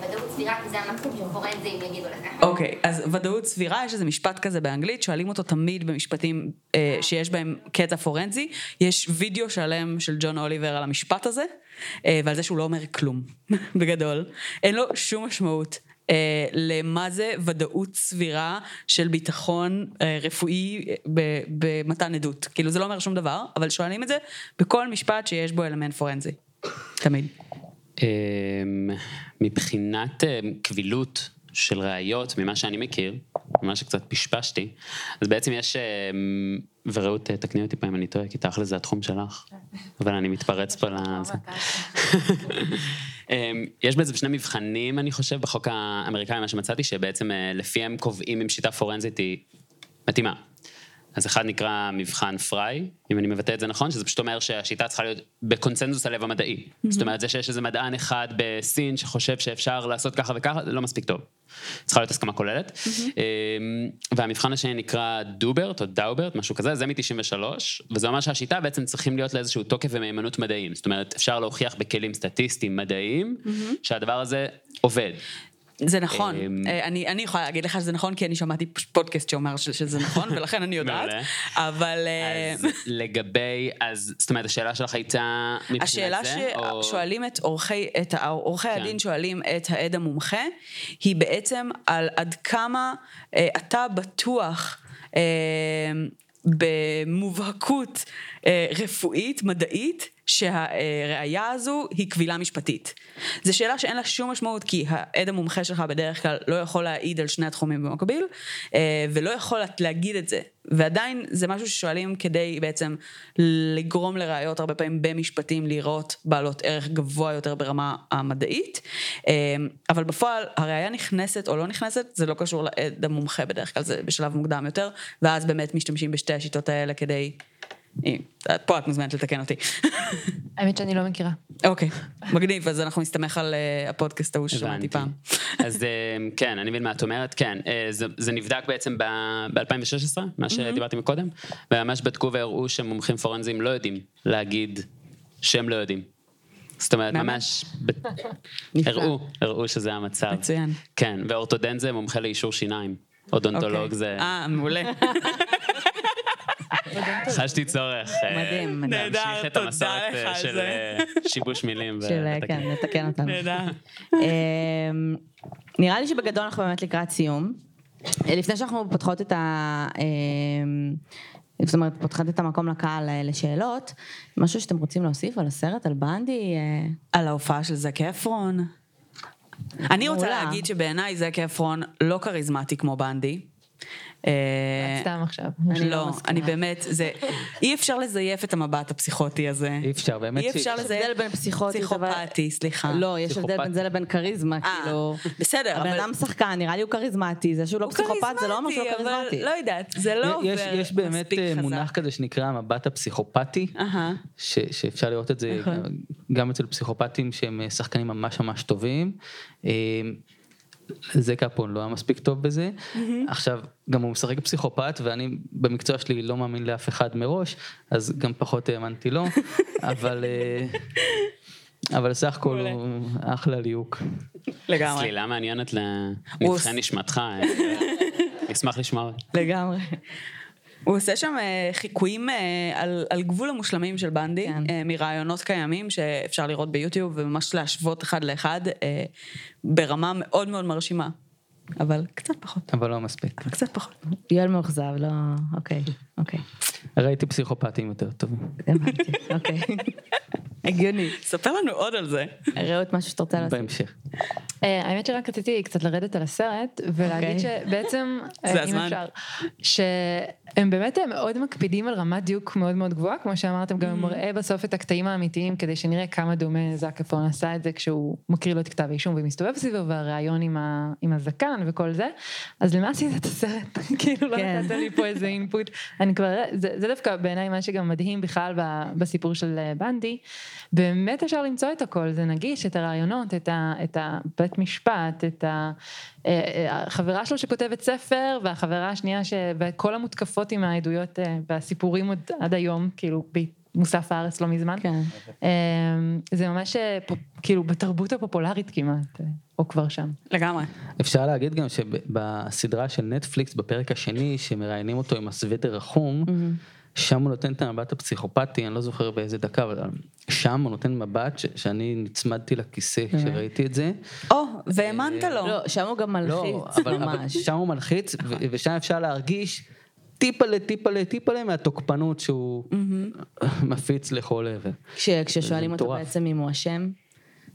בוודאות סבירה, כי זה המקסימום שפורנזים יגידו לך. אוקיי, אז ודאות סבירה, יש איזה משפט כזה באנגלית, שואלים אותו תמיד במשפטים שיש בהם קטע פורנזי. יש וידאו שלם של ג'ון אוליבר על המשפט הזה, ועל זה שהוא לא אומר כלום, בגדול. אין לו שום משמעות. אה, למה זה ודאות סבירה של ביטחון אה, רפואי אה, ב- במתן עדות. כאילו זה לא אומר שום דבר, אבל שואלים את זה בכל משפט שיש בו אלמנט פורנזי. תמיד. אמ, מבחינת אה, קבילות של ראיות, ממה שאני מכיר, ממה שקצת פשפשתי, אז בעצם יש, אמ, ורעות אה, תקני אותי פה אם אני טועה, כי תכל'ס זה התחום שלך, אבל אני מתפרץ פה לזה. אמ, יש בעצם שני מבחנים, אני חושב, בחוק האמריקאי, מה שמצאתי, שבעצם אה, לפיהם קובעים אם שיטה פורנזית היא מתאימה. אז אחד נקרא מבחן Frye, אם אני מבטא את זה נכון, שזה פשוט אומר שהשיטה צריכה להיות בקונצנזוס הלב המדעי. זאת אומרת, זה שיש איזה מדען אחד בסין שחושב שאפשר לעשות ככה וככה, זה לא מספיק טוב. צריכה להיות הסכמה כוללת. אמ, והמבחן השני נקרא Daubert או Daubert, משהו כזה, זה מ-93, וזה אומר שהשיטה בעצם צריך להיות לה איזשהו תוקף ומהימנות מדעיים. זאת אומרת, אפשר להוכיח בכלים סטטיסטיים מדעיים, שהדבר הזה עובד. זה נכון, אמ, אה, אני, אני יכולה להגיד לך שזה נכון, כי אני שמעתי פודקאסט שאומר שזה נכון, ולכן אני יודעת. אבל אה, אז לגבי, אז זאת אומרת, השאלה שלך הייתה מבחינת השאלה זה, או... ששואלים את עורכי, את עורכי כן. הדין שואלים את העד המומחה, היא בעצם על עד כמה אה, אתה בטוח במובהקות רפואית, מדעית, שהראייה הזו היא קבילה משפטית. זו שאלה שאין לה שום משמעות, כי העד המומחה שלך בדרך כלל לא יכול להעיד על שני התחומים במקביל, אה, ולא יכול להגיד את זה. ועדיין זה משהו ששואלים כדי בעצם לגרום לראיות הרבה פעמים במשפטים לראות בעלות ערך גבוה יותר ברמה המדעית, אה, אבל בפועל הראייה נכנסת או לא נכנסת, זה לא קשור לעד המומחה בדרך כלל, זה בשלב מוקדם יותר, ואז באמת משתמשים בשתי השיטות האלה כדי... פה את מוזמנת לתקן אותי. האמת שאני לא מכירה. אוקיי, מגניב, אז אנחנו נסתמך על אה, הפודקאסט ההוא ששמעתי. פעם. אז אה, כן, אני מבין מה את אומרת, כן, אה, זה, זה נבדק בעצם ב-2016, מה שדיברתי מקודם, וממש בדקו והראו שמומחים פורנזיים לא יודעים להגיד שהם לא יודעים. זאת אומרת? ממש. הראו, הראו שזה המצב. מצוין. כן, ואורתודנט זה מומחה לאישור שיניים. אודונטולוג אוקיי. זה... אה, מעולה. חשתי צורך. אה, מדהים, מדהים. נהדר, להמשיך את תודה לך אה, על של. אה, שיבוש מילים. של. כן, לתקן אותנו. נהדר. אמ, נראה לי שבגדול אנחנו באמת לקראת סיום. לפני שאנחנו פותחות את ה... אמ, זאת אומרת, פותחות את המקום לקהל לשאלות, משהו שאתם רוצים להוסיף על הסרט, על בנדי? על ההופעה של זק אפרון. אני רוצה. להגיד שבעיניי זק אפרון לא כריזמטי כמו בנדי. אה, סתם עכשיו. אני לא לא. אני באמת, זה, אי אפשר לזייף את המבט הפסיכוטי הזה. אי אפשר, באמת אי אפשר יש לזייף. הבדל בין פסיכוטי, פסיכופתי, סליחה. לא, יש הבדל בין זה לבין כריזמה, אה, כאילו... בסדר, הבן אבל... אדם שחקן, נראה לי הוא כריזמטי, זה שהוא לא פסיכופת זה לא אומר שהוא כריזמטי. לא יודעת, זה לא עובר יש, יש באמת מספיק אה, חזק. מונח כזה שנקרא המבט הפסיכופתי, שאפשר לראות את זה. גם, אצל פסיכופטים שהם שחקנים ממש ממש טובים. זה קפון לא היה מספיק טוב בזה. עכשיו, גם הוא משחק פסיכופת ואני במקצוע שלי לא מאמין לאף אחד מראש, אז גם פחות האמנתי לו, אבל... אה, אבל סך הכל. הוא אחלה ליהוק. לגמרי. צלילה מעניינת לנבחי עוש- נשמתך. אה, אשמח לשמוע. לגמרי. הוא עושה שם אה, חיקויים אה, על, על גבול המושלמים של בנדי, כן. אה, מרעיונות קיימים שאפשר לראות ביוטיוב וממש להשוות אחד לאחד ברמה מאוד מאוד מרשימה. אבל קצת פחות, אבל לא מספיק. קצת פחות. יואל מאוכזב, לא... אוקיי, אוקיי. ראיתי פסיכופטים יותר טובים. הבנתי, אוקיי. הגיוני. ספר לנו עוד על זה. רעות, משהו שאתה רוצה להוסיף? בהמשך. אה, האמת שרק רציתי קצת לרדת על הסרט ולהגיד אוקיי. שבעצם, זה אה, אם. אפשר, שהם באמת אה, מאוד מקפידים על רמת דיוק מאוד מאוד גבוהה, כמו שאמרתם, גם הוא מראה בסוף את הקטעים האמיתיים כדי שנראה כמה דומה זאק אפרון עשה את זה כשהוא מקריא לו את כתב האישום ומסתובב סביבו והריאיון עם הזקן וכל זה, אז למה עשית את הסרט? כאילו לא כן. נתת לי פה איזה אינפוט, אני כבר, זה, זה דווקא בעיניי מה שגם מדהים בכלל בסיפור של אה, בנדי, באמת אפשר למצוא את הכל, זה נגיש, את הרעיונות, את, ה, את הבית משפט, את, ה, החברה שלו שכותבת ספר, והחברה השנייה, ש... וכל המותקפות עם העדויות והסיפורים עוד עד היום, כאילו, מוסף הארץ לא מזמן. כן. זה ממש כאילו בתרבות הפופולרית כמעט, או כבר שם. לגמרי. אפשר להגיד גם שבסדרה של נטפליקס, בפרק השני, שמראיינים אותו עם הסוודר החום, שם הוא נותן את המבט הפסיכופתי, אני לא זוכר באיזה דקה, אבל שם הוא נותן מבט ש- שאני נצמדתי לכיסא כשראיתי את זה. או, והאמנת לו. לא, שם הוא גם לא, מלחיץ, אבל, אבל ממש. שם הוא מלחיץ, ו- ושם אפשר להרגיש טיפלה, טיפלה, טיפלה מהתוקפנות שהוא מפיץ לכל עבר. כש- כששואלים אותו. בעצם אם הוא אשם,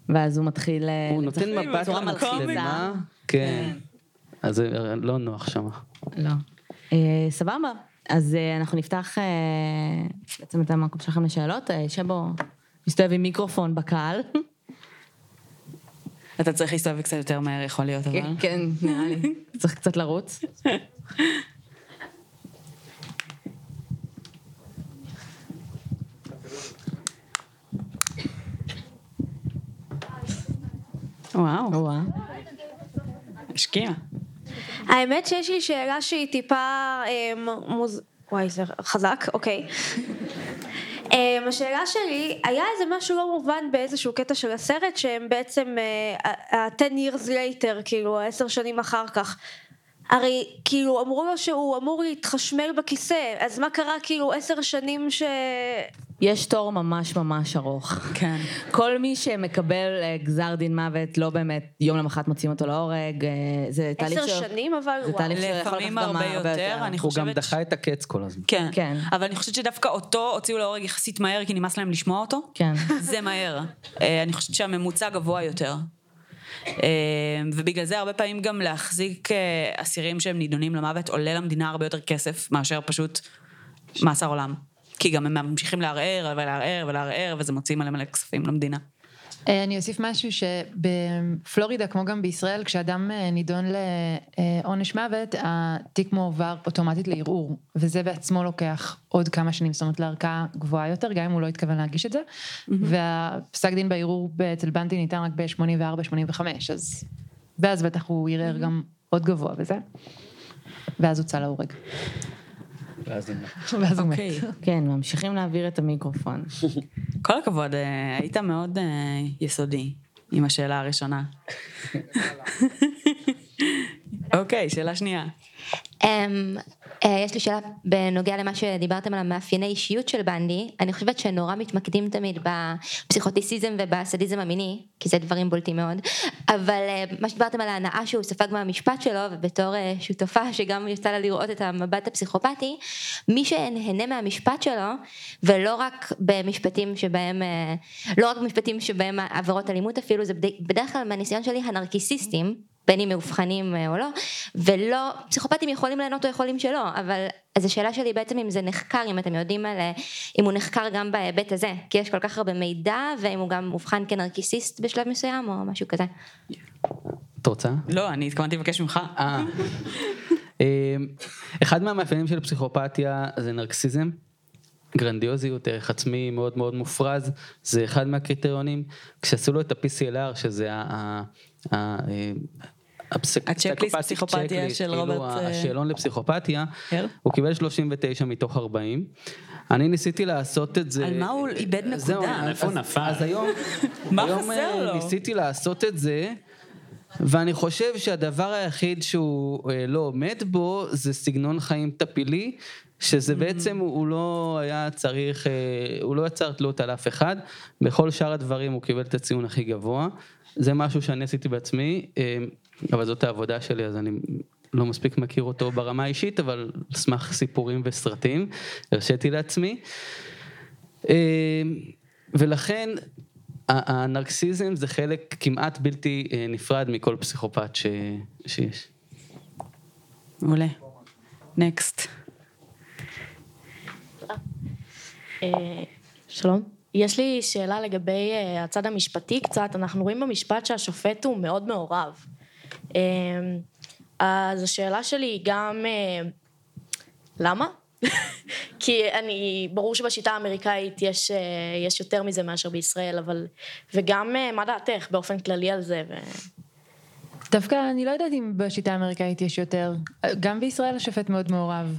ואז הוא מתחיל... אה, הוא נותן מבט למצלמה, מלחיצה. כן. אז זה לא נוח שם. לא. אה, סבבה. אז אה, אנחנו נפתח בעצם את המקום שלכם לשאלות. שבו מסתובב עם מיקרופון בקהל. אתה צריך להסתובב קצת יותר מהר, יכול להיות, אבל... כן, כן, נראה לי. צריך קצת לרוץ. וואו, וואו. השקיע. האמת שיש לי שאלה שהיא טיפה אה, מוז... וואי, זה חזק, אוקיי. אה, השאלה שלי, היה איזה משהו לא מובן באיזשהו קטע של הסרט שהם בעצם אה, ה-10 years later, כאילו עשר שנים אחר כך. הרי כאילו אמרו לו שהוא אמור להתחשמל בכיסא, אז מה קרה כאילו עשר שנים ש... יש תור ממש ממש ארוך. כן. כל מי שמקבל אה, גזר דין מוות, לא באמת יום למחרת מוציאים אותו להורג, אה, זה תהליך עשר שנים אבל זה וואו. תהליך שיכול לפעמים הרבה הרבה יותר, יותר. אני הוא גם חושבת... דחה את הקץ כל הזמן. כן. כן. אבל אני חושבת שדווקא אותו הוציאו להורג יחסית מהר, כי נמאס להם לשמוע אותו. כן. זה מהר. אה, אני חושבת שהממוצע גבוה יותר. ובגלל זה הרבה פעמים גם להחזיק אסירים שהם נידונים למוות עולה למדינה הרבה יותר כסף מאשר פשוט מאסר עולם. כי גם הם ממשיכים לערער ולערער ולערער וזה מוציא מלא מלא כספים למדינה. אה, אני אוסיף משהו שבפלורידה, כמו גם בישראל, כשאדם אה, נידון לעונש מוות, התיק מועבר אוטומטית לערעור, וזה בעצמו לוקח עוד כמה שנים, זאת אומרת לערכאה גבוהה יותר, גם אם הוא לא התכוון להגיש את זה, והפסק דין בערעור אצל בנטי ניתן רק ב-84-85, אז... ואז בטח הוא ערער גם עוד גבוה בזה, ואז הוצא להורג. ואז הוא מת. אוקיי. כן, ממשיכים להעביר את המיקרופון. כל הכבוד, אה, היית מאוד אה, יסודי עם השאלה הראשונה. אוקיי, שאלה שנייה. אה, יש לי שאלה בנוגע למה שדיברתם על המאפייני אישיות של בנדי, אני חושבת שנורא מתמקדים תמיד בפסיכוטיסיזם ובסדיזם המיני, כי זה דברים בולטים מאוד, אבל אה, מה שדיברתם על ההנאה שהוא ספג מהמשפט שלו, ובתור אה, שותפה שגם יצא לה לראות את המבט הפסיכופתי, מי שנהנה מהמשפט שלו, ולא רק במשפטים שבהם, לא רק במשפטים שבהם עבירות אלימות אפילו, זה בד- בדרך כלל מהניסיון שלי הנרקיסיסטים, בין אם מאובחנים אה, או לא, ולא, פסיכופטים יכולים ליהנות או יכולים שלא, אבל אז השאלה שלי בעצם אם זה נחקר, אם אתם יודעים על, אה, אם הוא נחקר גם בהיבט הזה, כי יש כל כך הרבה מידע, ואם הוא גם מאובחן כנרקיסיסט בשלב מסוים או משהו כזה. את רוצה? לא, אני התכוונתי לבקש ממך. אה. אמ, אחד מהמאפיינים של פסיכופתיה זה נרקסיזם. גרנדיוזיות, ערך עצמי מאוד מאוד מופרז, זה אחד מהקריטריונים. כשעשו לו את ה-PCLR, שזה ה... ה- ה- הפסיק- הצ'קליסט פסיכופתיה של כאילו רוברט, אה, השאלון לפסיכופתיה? הוא קיבל 39 מתוך 40. אני ניסיתי לעשות את זה... על מה הוא איבד נקודה? זהו, אז- איפה הוא נפל? אז היום, מה היום חסר אה, לו? ניסיתי לעשות את זה, ואני חושב שהדבר היחיד שהוא אה, לא עומד בו זה סגנון חיים טפילי, שזה Mm. בעצם הוא הוא לא היה צריך, אה, הוא לא יצר תלות על אף אחד, בכל שאר הדברים הוא קיבל את הציון הכי גבוה. זה משהו שאני עשיתי בעצמי, אה, אבל זאת העבודה שלי, אז אני לא מספיק מכיר אותו ברמה האישית, אבל על סמך סיפורים וסרטים, הרשיתי לעצמי. אה, ולכן הנרקסיזם זה חלק כמעט בלתי אה, נפרד מכל פסיכופת ש... שיש. מעולה. נקסט. אה, שלום. יש לי שאלה לגבי הצד המשפטי קצת, אנחנו רואים במשפט שהשופט הוא מאוד מעורב. אה, אז השאלה שלי היא גם, אה, למה? כי אני, ברור שבשיטה האמריקאית יש, אה, יש יותר מזה מאשר בישראל, אבל, וגם אה, מה דעתך באופן כללי על זה? ו... דווקא אני לא יודעת אם בשיטה האמריקאית יש יותר. גם בישראל השופט מאוד מעורב.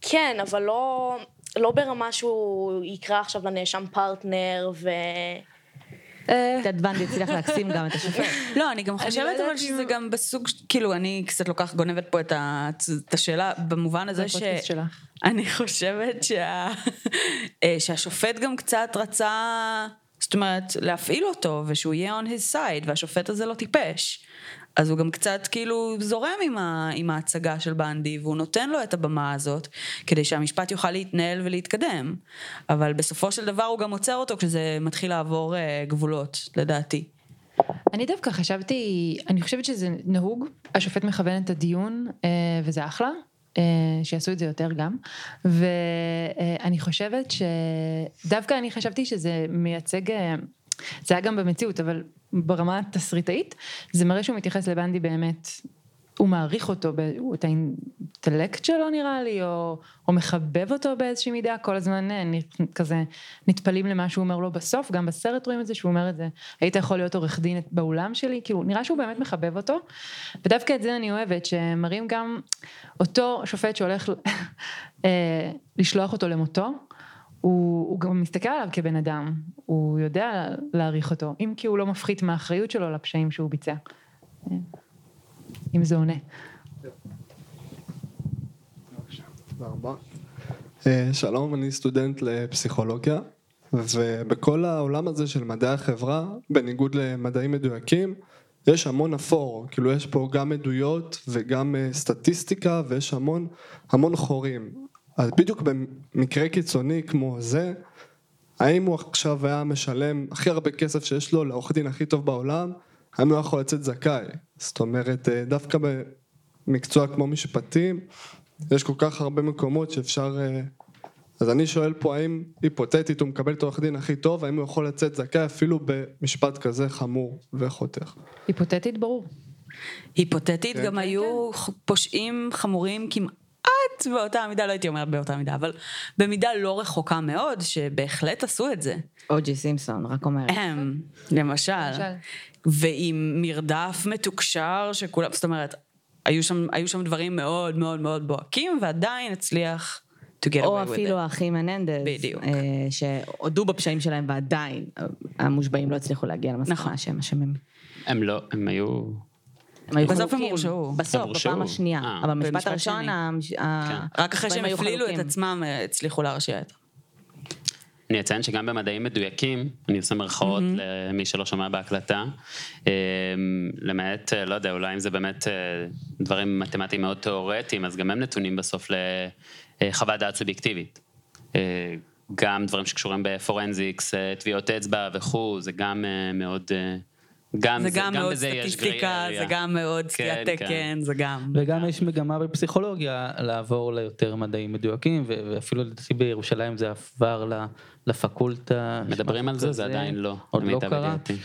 כן, אבל לא, לא ברמה שהוא יקרא עכשיו לנאשם פרטנר ו... טד ונדי הצליח להקסים גם את השופט. לא, אני גם חושבת יודעת אבל שזה גם בסוג, כאילו, אני קצת לוקח, גונבת פה את השאלה, במובן הזה ש... אני חושבת. אה, שהשופט גם קצת רצה, זאת אומרת, להפעיל אותו, ושהוא יהיה on his side, והשופט הזה לא טיפש. אז הוא גם קצת כאילו זורם עם, ה... עם ההצגה של בנדי, והוא נותן לו את הבמה הזאת, כדי שהמשפט יוכל להתנהל ולהתקדם. אבל בסופו של דבר הוא גם עוצר אותו כשזה מתחיל לעבור אה, גבולות, לדעתי. אני דווקא חשבתי, אני חושבת שזה נהוג, השופט מכוון את הדיון, אה, וזה אחלה, אה, שיעשו את זה יותר גם, ואני חושבת שדווקא אני חשבתי שזה מייצג, אה, זה היה גם במציאות, אבל ברמה התסריטאית, זה מראה שהוא מתייחס לבנדי באמת, הוא מעריך אותו, את האינטלקט שלו נראה לי, או, או מחבב אותו באיזושהי מידה, כל הזמן אה, כזה נטפלים למה שהוא אומר לו בסוף, גם בסרט רואים את זה שהוא אומר את זה, היית יכול להיות עורך דין באולם שלי, כאילו נראה שהוא באמת מחבב אותו, ודווקא את זה אני אוהבת, שמראים גם אותו שופט שהולך אה, לשלוח אותו למותו, הוא, הוא גם מסתכל עליו כבן אדם, הוא יודע להעריך אותו, אם כי הוא לא מפחית מהאחריות שלו לפשעים שהוא ביצע. אם זה עונה. אה, שלום, אני סטודנט לפסיכולוגיה, ובכל העולם הזה של מדעי החברה, בניגוד למדעים מדויקים, יש המון אפור, כאילו יש פה גם עדויות וגם אה, סטטיסטיקה ויש המון המון חורים. אז בדיוק במקרה קיצוני כמו זה, האם הוא עכשיו היה משלם הכי הרבה כסף שיש לו לעורך דין הכי טוב בעולם, האם הוא יכול לצאת זכאי? זאת אומרת, אה, דווקא במקצוע כמו משפטים, יש כל כך הרבה מקומות שאפשר... אה, אז אני שואל פה האם היפותטית הוא מקבל את העורך דין הכי טוב, האם הוא יכול לצאת זכאי אפילו במשפט כזה חמור וחותך. היפותטית ברור. היפותטית כן. גם היו פושעים חמורים כמעט באותה מידה, לא הייתי אומרת באותה מידה, אבל במידה לא רחוקה מאוד, שבהחלט עשו את זה. או.ג'י סימפסון, רק אומרת. הם, למשל. למשל. ועם מרדף מתוקשר שכולם, זאת אומרת, היו שם, היו שם דברים מאוד מאוד מאוד בוהקים, ועדיין הצליח to get או away with אפילו it. האחים מננדז, בדיוק. אה, שהודו בפשעים שלהם ועדיין אה, המושבעים לא הצליחו להגיע למסקנה נכון. שהם אשמים. הם לא, הם היו... הם היו בסוף הם. הורשעו. בסוף. בפעם השנייה. אה, אבל במשפט הראשון, ה- רק אחרי שהם הפלילו את. עצמם, אה, הצליחו להרשיע את אני אציין שגם במדעים מדויקים, אני עושה מירכאות למי שלא שומע בהקלטה, אה, למעט, לא יודע, אולי אם זה באמת דברים מתמטיים מאוד תיאורטיים, אז גם הם נתונים בסוף לחוות דעת סובייקטיבית. גם דברים שקשורים בפורנזיקס, טביעות אצבע וכו', זה גם מאוד... גם, זה גם מאוד סטטיסטיקה, זה. גם מאוד סטיית כן, כן. תקן, זה גם... וגם יש מגמה בפסיכולוגיה לעבור ליותר מדעים מדויקים, ואפילו לדעתי בירושלים זה עבר ל- לפקולטה. מדברים על זה, זה עדיין לא, עוד לא קרה. ידיעתי.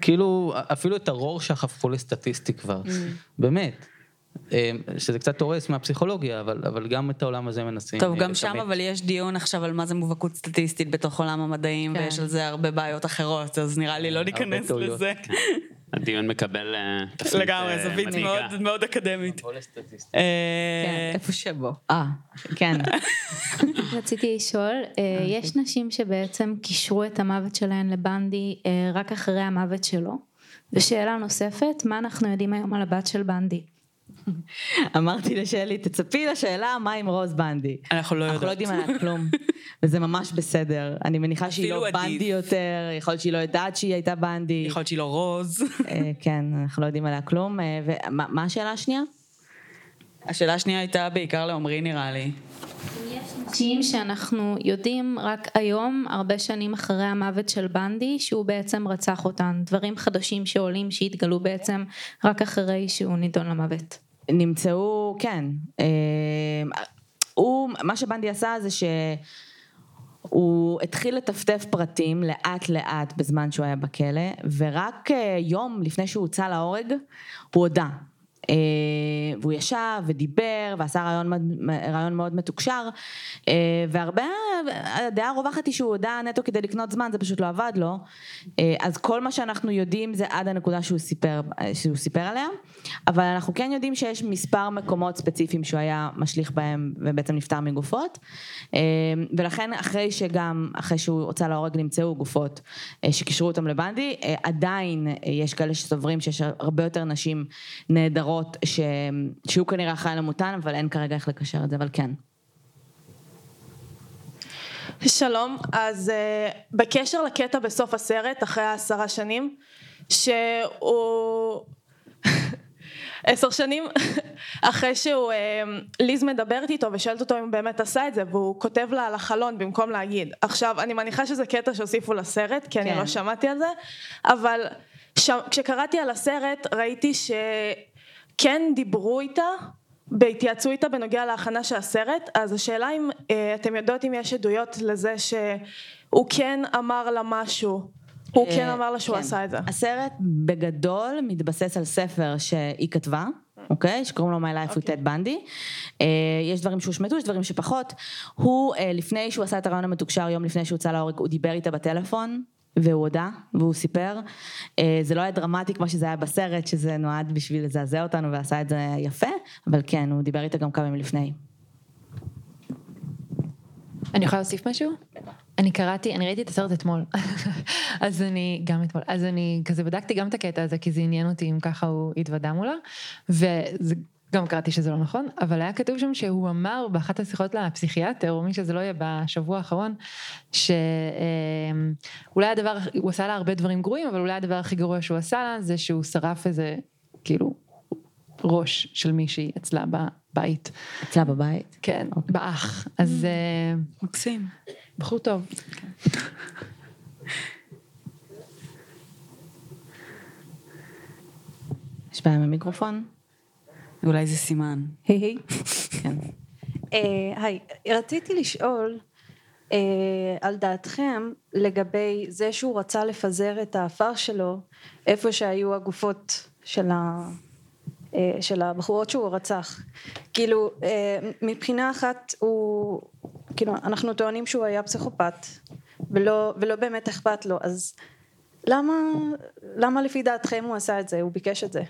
כאילו, אפילו את הרורשך הפכו לסטטיסטי כבר, באמת. אה, שזה קצת הורס מהפסיכולוגיה, אבל, אבל גם את העולם הזה מנסים. טוב, אה, גם שם. אבל יש דיון עכשיו על מה זה מובהקות סטטיסטית בתוך עולם המדעים, כן. ויש על זה הרבה בעיות אחרות, אז נראה לי לא הרבה ניכנס. לזה. הדיון מקבל אה, תפנית לגמרי, אה, זווית מדאיגה. מאוד- מאוד אקדמית. כן, אה, איפה שבו. אה, כן. רציתי לשאול, אה, יש נשים שבעצם קישרו את המוות שלהן לבנדי אה, רק אחרי המוות שלו? ושאלה נוספת, מה אנחנו יודעים היום על הבת של בנדי? אמרתי לשלי, תצפי לשאלה מה עם רוז בנדי. אנחנו לא אנחנו לא יודעות. יודעים עליה כלום, וזה ממש בסדר. אני מניחה שהיא לא עדיף. בנדי יותר, יכול להיות שהיא לא יודעת שהיא הייתה בנדי. יכול להיות שהיא לא רוז. אה, כן, אנחנו לא יודעים עליה כלום. אה, ומה מה השאלה השנייה? השאלה השנייה הייתה בעיקר לעומרי נראה לי. נשים שאנחנו יודעים רק היום, הרבה שנים אחרי המוות של בנדי, שהוא בעצם רצח אותן. דברים חדשים שעולים, שהתגלו בעצם רק אחרי שהוא נידון למוות. נמצאו, כן. אה, הוא, מה שבנדי עשה זה שהוא התחיל לטפטף פרטים לאט לאט בזמן שהוא היה בכלא, ורק אה, יום לפני שהוא הוצא להורג, הוא הודה. אה, והוא ישב ודיבר ועשה רעיון, רעיון מאוד מתוקשר, אה, והרבה, הדעה הרווחת היא שהוא הודה נטו כדי לקנות זמן, זה פשוט לא עבד לו, אה, אז כל מה שאנחנו יודעים זה עד הנקודה שהוא סיפר, שהוא סיפר עליה, אבל אנחנו כן יודעים שיש מספר מקומות ספציפיים שהוא היה משליך בהם ובעצם נפטר מגופות, ולכן אחרי שגם, אחרי שהוא הוצא להורג נמצאו גופות שקישרו אותם לבנדי, עדיין יש כאלה שסוברים שיש הרבה יותר נשים נהדרות ש... שהוא כנראה אחראי למותן, אבל אין כרגע איך לקשר את זה, אבל כן. שלום, אז uh, בקשר לקטע בסוף הסרט, אחרי העשרה שנים, שהוא... עשר שנים אחרי שהוא, אה, ליז מדברת איתו ושואלת אותו אם הוא באמת עשה את זה והוא כותב לה על החלון במקום להגיד עכשיו אני מניחה שזה קטע שהוסיפו לסרט כי אני כן. לא שמעתי על זה אבל ש... כשקראתי על הסרט ראיתי שכן דיברו איתה בהתייעצו איתה בנוגע להכנה של הסרט אז השאלה אם אה, אתם יודעות אם יש עדויות לזה שהוא כן אמר לה משהו הוא כן אה, אמר לה שהוא כן. עשה את זה הסרט בגדול מתבסס על ספר שהיא כתבה, אוקיי? שקוראים לו My Life with Ted Bundy. אה, יש דברים שהושמטו, יש דברים שפחות. הוא, לפני שהוא עשה את הרעיון המתוקשר, יום לפני שהוא הוצא להורג, הוא דיבר איתה בטלפון. והוא הודה, והוא סיפר. אה, זה לא היה דרמטי כמו שזה היה בסרט, שזה נועד בשביל לזעזע אותנו ועשה את זה יפה, אבל כן, הוא דיבר איתה גם כמה ימים לפני. אני יכולה להוסיף משהו? אני קראתי, אני ראיתי את הסרט אתמול, אז אני, גם אתמול, אז אני כזה בדקתי גם את הקטע הזה, כי זה עניין אותי אם ככה הוא התוודה מולה, וזה, גם קראתי שזה לא נכון, אבל היה כתוב שם שהוא אמר באחת השיחות לפסיכיאטר, או מי שזה לא יהיה בשבוע האחרון, שאולי הדבר, הוא עשה לה הרבה דברים גרועים, אבל אולי הדבר הכי גרוע שהוא עשה לה, זה שהוא שרף איזה, כאילו, ראש של מישהי אצלה בבית. אצלה בבית? כן, באח. אז... אה, מקסים. בחור טוב. יש בעיה עם המיקרופון? אולי זה סימן. היי. כן. אה, היי, רציתי לשאול אה, על דעתכם לגבי זה שהוא רצה לפזר את האפר שלו איפה שהיו הגופות של, ה, אה, של הבחורות שהוא רצח. כאילו, מבחינה אחת הוא, כאילו, אנחנו טוענים שהוא היה פסיכופת ולא, ולא באמת אכפת לו, אז למה, למה לפי דעתכם הוא עשה את זה? הוא ביקש את זה.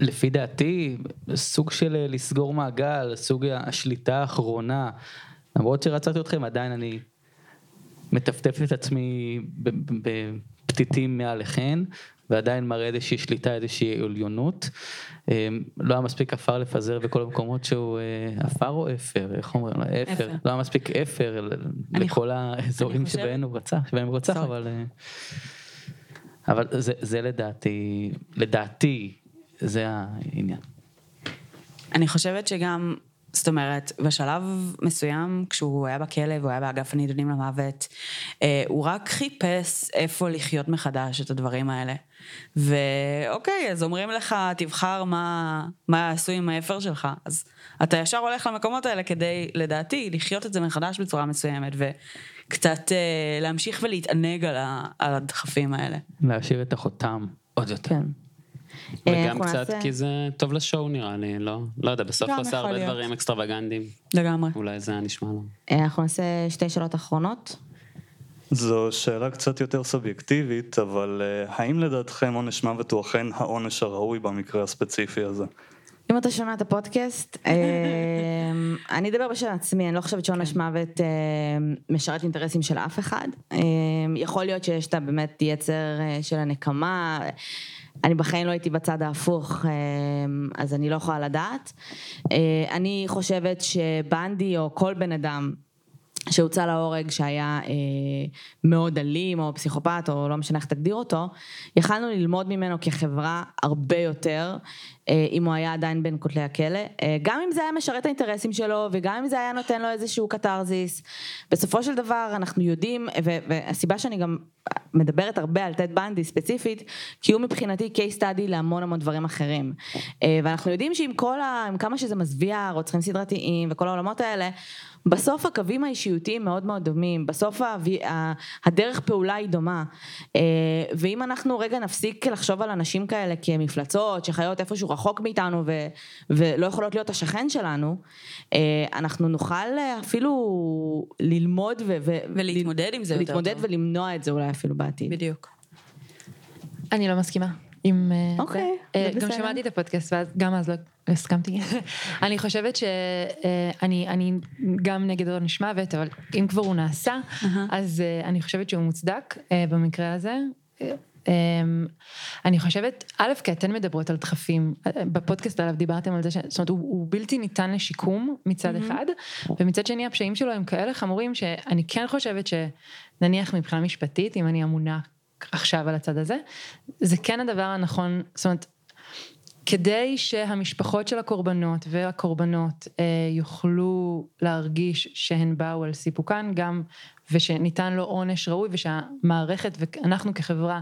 לפי דעתי, סוג של אה, לסגור מעגל, סוג השליטה האחרונה. למרות שרצתי אתכם, עדיין אני מטפטף את עצמי בפתיתים מעליכן, ועדיין מראה איזושהי שליטה, איזושהי עליונות. אה, לא היה מספיק עפר לפזר בכל המקומות שהוא אה, עפר או אפר, איך אומרים? אפר. אפר. לא היה מספיק אפר לכל האזורים שבהם הוא רצח, שבהם הוא רצח, Sorry. אבל... אבל זה, זה לדעתי, לדעתי, זה העניין. אני חושבת שגם, זאת אומרת, בשלב מסוים, כשהוא היה בכלא והוא היה באגף הנידונים למוות, אה, הוא רק חיפש איפה לחיות מחדש את הדברים האלה. ואוקיי, אז אומרים לך, תבחר מה, מה יעשו עם האפר שלך. אז אתה ישר הולך למקומות האלה כדי, לדעתי, לחיות את זה מחדש בצורה מסוימת, וקצת אה, להמשיך ולהתענג על, ה, על הדחפים האלה. להשאיר את החותם עוד יותר. כן. אה, וגם אנחנו קצת נעשה- כי זה טוב לשואו נראה לי, לא? לא יודע, בסוף הוא עושה יכול הרבה להיות. דברים אקסטרווגנדיים. לגמרי. אולי זה היה נשמע לו. אה, אנחנו נעשה שתי שאלות אחרונות. זו שאלה קצת יותר סובייקטיבית, אבל אה, האם לדעתכם עונש מוות הוא אכן העונש הראוי במקרה הספציפי הזה? אם אתה שומע את הפודקאסט, אה, אני אדבר בשם עצמי, אני לא חושבת שעונש מוות אה, משרת אינטרסים של אף אחד. אה, יכול להיות שיש את הבאמת יצר אה, של הנקמה, אני בחיים לא הייתי בצד ההפוך, אה, אז אני לא יכולה לדעת. אה, אני חושבת שבנדי או כל בן אדם שהוצא להורג שהיה אה, מאוד אלים או פסיכופת או לא משנה איך תגדיר אותו, יכלנו ללמוד ממנו כחברה הרבה יותר אה, אם הוא היה עדיין בין כותלי הכלא, אה, גם אם זה היה משרת האינטרסים שלו וגם אם זה היה נותן לו איזשהו קתרזיס. בסופו של דבר אנחנו יודעים, ו- והסיבה שאני גם מדברת הרבה על טד בנדי ספציפית, כי הוא מבחינתי case study להמון המון דברים אחרים. אה, ואנחנו יודעים שעם כל ה... עם כמה שזה מזוויע, רוצחים סדרתיים וכל העולמות האלה, בסוף הקווים האישיותיים מאוד מאוד דומים, בסוף הדרך פעולה היא דומה. אה, ואם אנחנו רגע נפסיק לחשוב על אנשים כאלה כמפלצות, שחיות איפשהו רחוק מאיתנו ו- ולא יכולות להיות השכן שלנו, אה, אנחנו נוכל אפילו ללמוד ו- ו- ולהתמודד עם זה יותר להתמודד טוב. ולמנוע את זה אולי אפילו בעתיד. בדיוק. אני לא מסכימה עם אה, אוקיי, זה. אה, זה גם בסדר. שמעתי את הפודקאסט וגם אז לא הסכמתי. אני חושבת שאני אני גם נגד עונש מוות, אבל אם כבר הוא נעשה, אז אה, אני חושבת שהוא מוצדק אה, במקרה הזה. אה, אמ, אני חושבת, א', כי אתן מדברות על דחפים, אה, בפודקאסט עליו דיברתם על זה, ש- זאת אומרת, הוא, הוא בלתי ניתן לשיקום מצד מהמם. אחד, ומצד שני הפשעים שלו הם כאלה חמורים, שאני כן חושבת שנניח מבחינה משפטית, אם אני אמונה עכשיו על הצד הזה, זה כן הדבר הנכון, זאת אומרת, כדי שהמשפחות של הקורבנות והקורבנות אה, יוכלו להרגיש שהן באו על סיפוקן גם ושניתן לו עונש ראוי ושהמערכת ואנחנו כחברה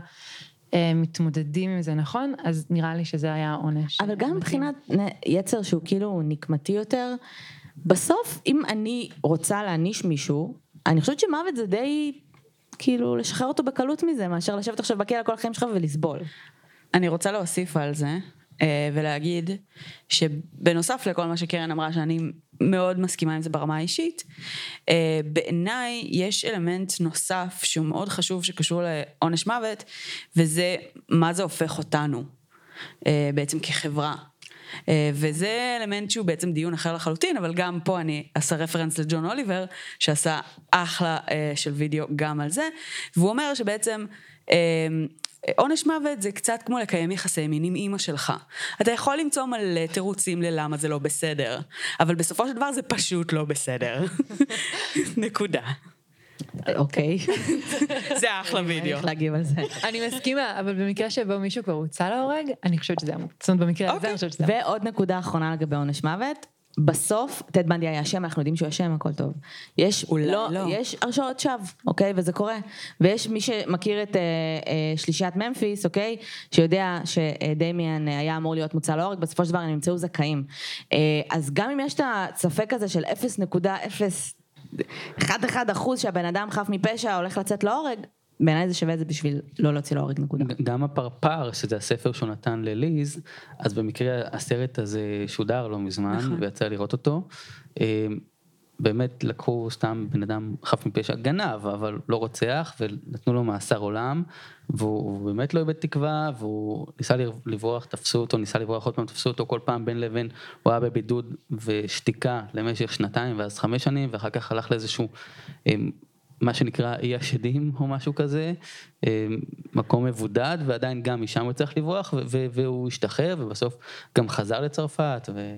אה, מתמודדים עם זה נכון, אז נראה לי שזה היה העונש. אבל גם מבחינת יצר שהוא כאילו נקמתי יותר, בסוף אם אני רוצה להעניש מישהו, אני חושבת שמוות זה די כאילו לשחרר אותו בקלות מזה, מאשר לשבת עכשיו בכלא כל החיים שלך ולסבול. אני רוצה להוסיף על זה אה, ולהגיד שבנוסף לכל מה שקרן אמרה שאני מאוד מסכימה עם זה ברמה האישית, אה, בעיניי יש אלמנט נוסף שהוא מאוד חשוב שקשור לעונש מוות וזה מה זה הופך אותנו אה, בעצם כחברה. אה, וזה אלמנט שהוא בעצם דיון אחר לחלוטין, אבל גם פה אני אעשה רפרנס לג'ון אוליבר, שעשה אחלה אה, של וידאו גם על זה, והוא אומר שבעצם אה, עונש מוות זה קצת כמו לקיים יחסי מין עם אימא שלך. אתה יכול למצוא מלא תירוצים ללמה זה לא בסדר, אבל בסופו של דבר זה פשוט לא בסדר. נקודה. אוקיי. זה אחלה וידאו. איך להגיב על זה. אני מסכימה, אבל במקרה שבו מישהו כבר הוצא להורג, אני חושבת שזה אמור. זאת אומרת, במקרה הזה אני חושבת שזה אמור. ועוד נקודה אחרונה לגבי עונש מוות. בסוף, טד בנדי היה אשם, אנחנו יודעים שהוא אשם, הכל טוב. יש, אולי לא, לא. יש הרשעות שווא, אוקיי? וזה קורה. ויש מי שמכיר את אה, אה, שלישיית ממפיס, אוקיי? שיודע שדמיאן אה, היה אמור להיות מוצא להורג, בסופו של דבר הם נמצאו זכאים. אה, אז גם אם יש את הספק הזה של 0.01 אחוז שהבן אדם חף מפשע הולך לצאת להורג, בעיניי זה שווה את זה בשביל לא להוציא להורג נקודה. גם הפרפר, שזה הספר שהוא נתן לליז, אז במקרה הסרט הזה שודר לא מזמן, נכון. ויצא לראות אותו. באמת לקחו סתם בן אדם חף מפשע, גנב, אבל לא רוצח, ונתנו לו מאסר עולם, והוא באמת לא איבד תקווה, והוא ניסה לברוח, תפסו אותו, ניסה לברוח עוד פעם, תפסו אותו כל פעם בין לבין, הוא היה בבידוד ושתיקה למשך שנתיים, ואז חמש שנים, ואחר כך הלך לאיזשהו... אה, מה שנקרא אי השדים או משהו כזה, אה, מקום מבודד ועדיין גם משם הוא צריך לברוח והוא השתחרר ובסוף גם חזר לצרפת ו-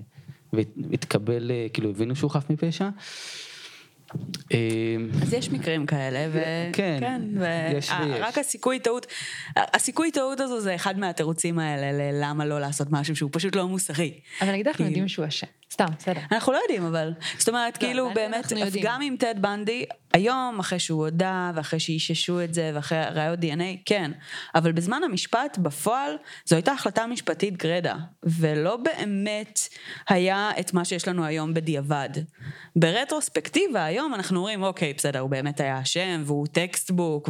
והתקבל, אה, כאילו הבינו שהוא חף מפשע. אה, אז יש מקרים כאלה, ו... כן, כן יש ו- ויש. רק הסיכוי טעות, הסיכוי טעות הזו זה אחד מהתירוצים האלה ללמה לא לעשות משהו שהוא פשוט לא מוסרי. אבל נגיד אנחנו כאילו- יודעים שהוא אשם. סתם, בסדר. אנחנו לא יודעים אבל, זאת אומרת כאילו אבל באמת, יודעים. גם עם טד בנדי, היום אחרי שהוא הודה ואחרי שאיששו את זה ואחרי ראיות DNA, כן, אבל בזמן המשפט בפועל זו הייתה החלטה משפטית גרידא, ולא באמת היה את מה שיש לנו היום בדיעבד. ברטרוספקטיבה היום אנחנו אומרים אוקיי בסדר הוא באמת היה אשם והוא textbook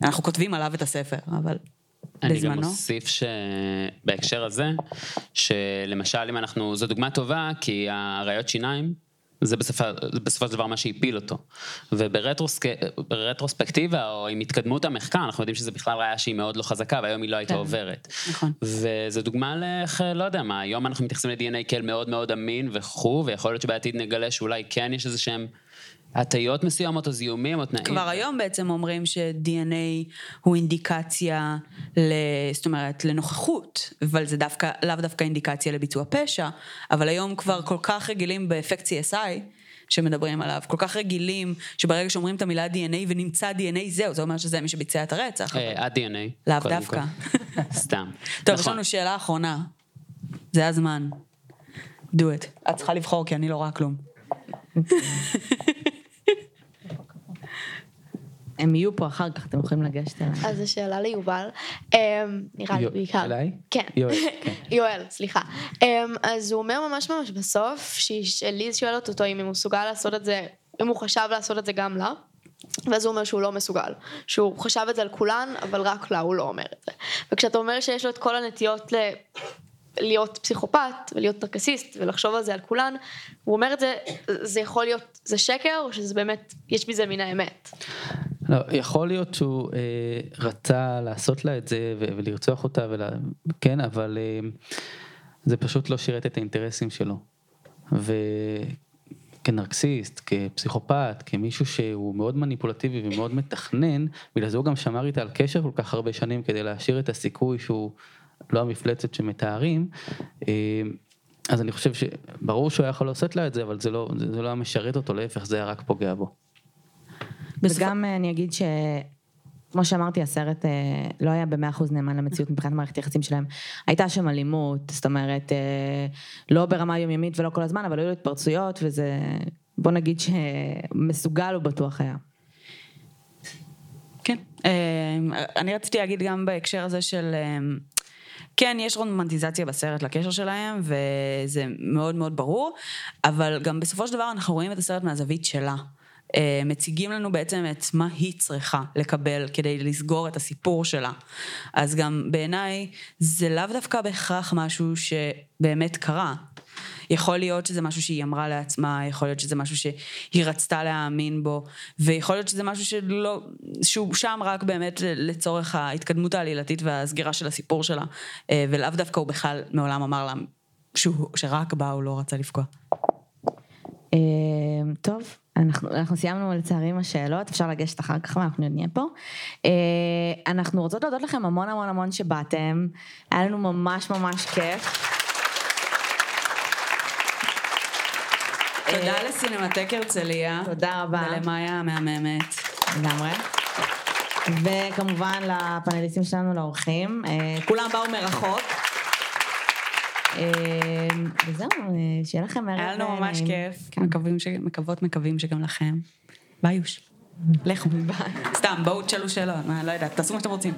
ואנחנו כותבים עליו את הספר, אבל אני גם בזמנו. אוסיף שבהקשר הזה, שלמשל אם אנחנו, זו דוגמה טובה, כי ראיות שיניים, זה בסופו, בסופו של דבר מה שהפיל אותו. וברטרוספקטיבה, או עם התקדמות המחקר, אנחנו יודעים שזו בכלל ראיה שהיא מאוד לא חזקה, והיום היא לא הייתה כן. עוברת. נכון. וזו דוגמה לאיך, לא יודע מה, היום אנחנו מתייחסים ל-DNA כאל מאוד מאוד אמין וכו', ויכול להיות שבעתיד נגלה שאולי כן יש איזה שהם הטיות מסוימות או זיהומים או תנאים. כבר היום בעצם אומרים ש-DNA הוא אינדיקציה, ל... זאת אומרת, לנוכחות, אבל זה דווקא, לאו דווקא אינדיקציה לביצוע פשע, אבל היום כבר כל כך רגילים באפקט CSI, שמדברים עליו, כל כך רגילים, שברגע שאומרים את המילה DNA ונמצא DNA, זהו, זה אומר שזה מי שביצע את הרצח. אה, ה-DNA. לאו דווקא. סתם. טוב, יש נכון. לנו שאלה אחרונה. זה הזמן. do it. את צריכה לבחור כי אני לא רואה כלום. הם יהיו פה אחר כך, אתם יכולים לגשת אליהם. אז זו שאלה ליובל, אמ, נראה לי בעיקר. אליי? כן. יואל. יואל, סליחה. אמ, אז הוא אומר ממש ממש בסוף, שליז שואלת אותו אם הוא מסוגל לעשות את זה, אם הוא חשב לעשות את זה גם לה. ואז הוא אומר שהוא לא מסוגל, שהוא חשב את זה על כולן, אבל רק לה הוא לא אומר את זה. וכשאתה אומר שיש לו את כל הנטיות ל... להיות פסיכופת ולהיות נרקסיסט ולחשוב על זה על כולן, הוא אומר את זה, זה יכול להיות, זה שקר או שזה באמת, יש בזה מן האמת. לא, יכול להיות שהוא אה, רצה לעשות לה את זה ולרצוח אותה, ולה, כן, אבל אה, זה פשוט לא שירת את האינטרסים שלו. וכנרקסיסט, כפסיכופת, כמישהו שהוא מאוד מניפולטיבי ומאוד מתכנן, בגלל זה הוא גם שמר איתה על קשר כל כך הרבה שנים כדי להשאיר את הסיכוי שהוא לא המפלצת שמתארים. אה, אז אני חושב שברור שהוא היה יכול לעשות לה את זה, אבל זה לא, זה לא היה משרת אותו, להפך, זה היה רק פוגע בו. וגם אה, אני אגיד ש... כמו שאמרתי, הסרט אה, לא היה במאה אחוז נאמן למציאות מבחינת מערכת היחסים שלהם. הייתה שם אלימות, זאת אומרת, אה, לא ברמה יומיומית ולא כל הזמן, אבל היו התפרצויות, וזה, בוא נגיד שמסוגל הוא בטוח היה. כן. אה, אני רציתי להגיד גם בהקשר הזה של... אה, כן, יש רומנטיזציה בסרט לקשר שלהם, וזה מאוד מאוד ברור, אבל גם בסופו של דבר אנחנו רואים את הסרט מהזווית שלה. אה, מציגים לנו בעצם את מה היא צריכה לקבל כדי לסגור את הסיפור שלה. אז גם בעיניי זה לאו דווקא בהכרח משהו שבאמת קרה. יכול להיות שזה משהו שהיא אמרה לעצמה, יכול להיות שזה משהו שהיא רצתה להאמין בו, ויכול להיות שזה משהו שלא, שהוא שם רק באמת לצורך ההתקדמות העלילתית והסגירה של הסיפור שלה, אה, ולאו דווקא הוא בכלל מעולם אמר לה שהוא, שרק בה הוא לא רצה לפגוע. אה, טוב, אנחנו, אנחנו סיימנו לצערי עם השאלות, אפשר לגשת אחר כך ואנחנו נהיה פה. אה, אנחנו רוצות להודות לכם המון המון המון שבאתם, היה לנו ממש ממש כיף. תודה לסינמטק הרצליה. תודה רבה. ולמאיה המהממת. לגמרי. וכמובן לפאנליסטים שלנו, לאורחים. אה, כולם באו מרחוק. אה, וזהו, אה, שיהיה לכם ערב היה לנו ממש נעים. כיף, ש... מקוות מקווים שגם לכם. ביי יוש. לכו. סתם, בואו תשאלו שאלות, לא יודעת, תעשו מה שאתם רוצים.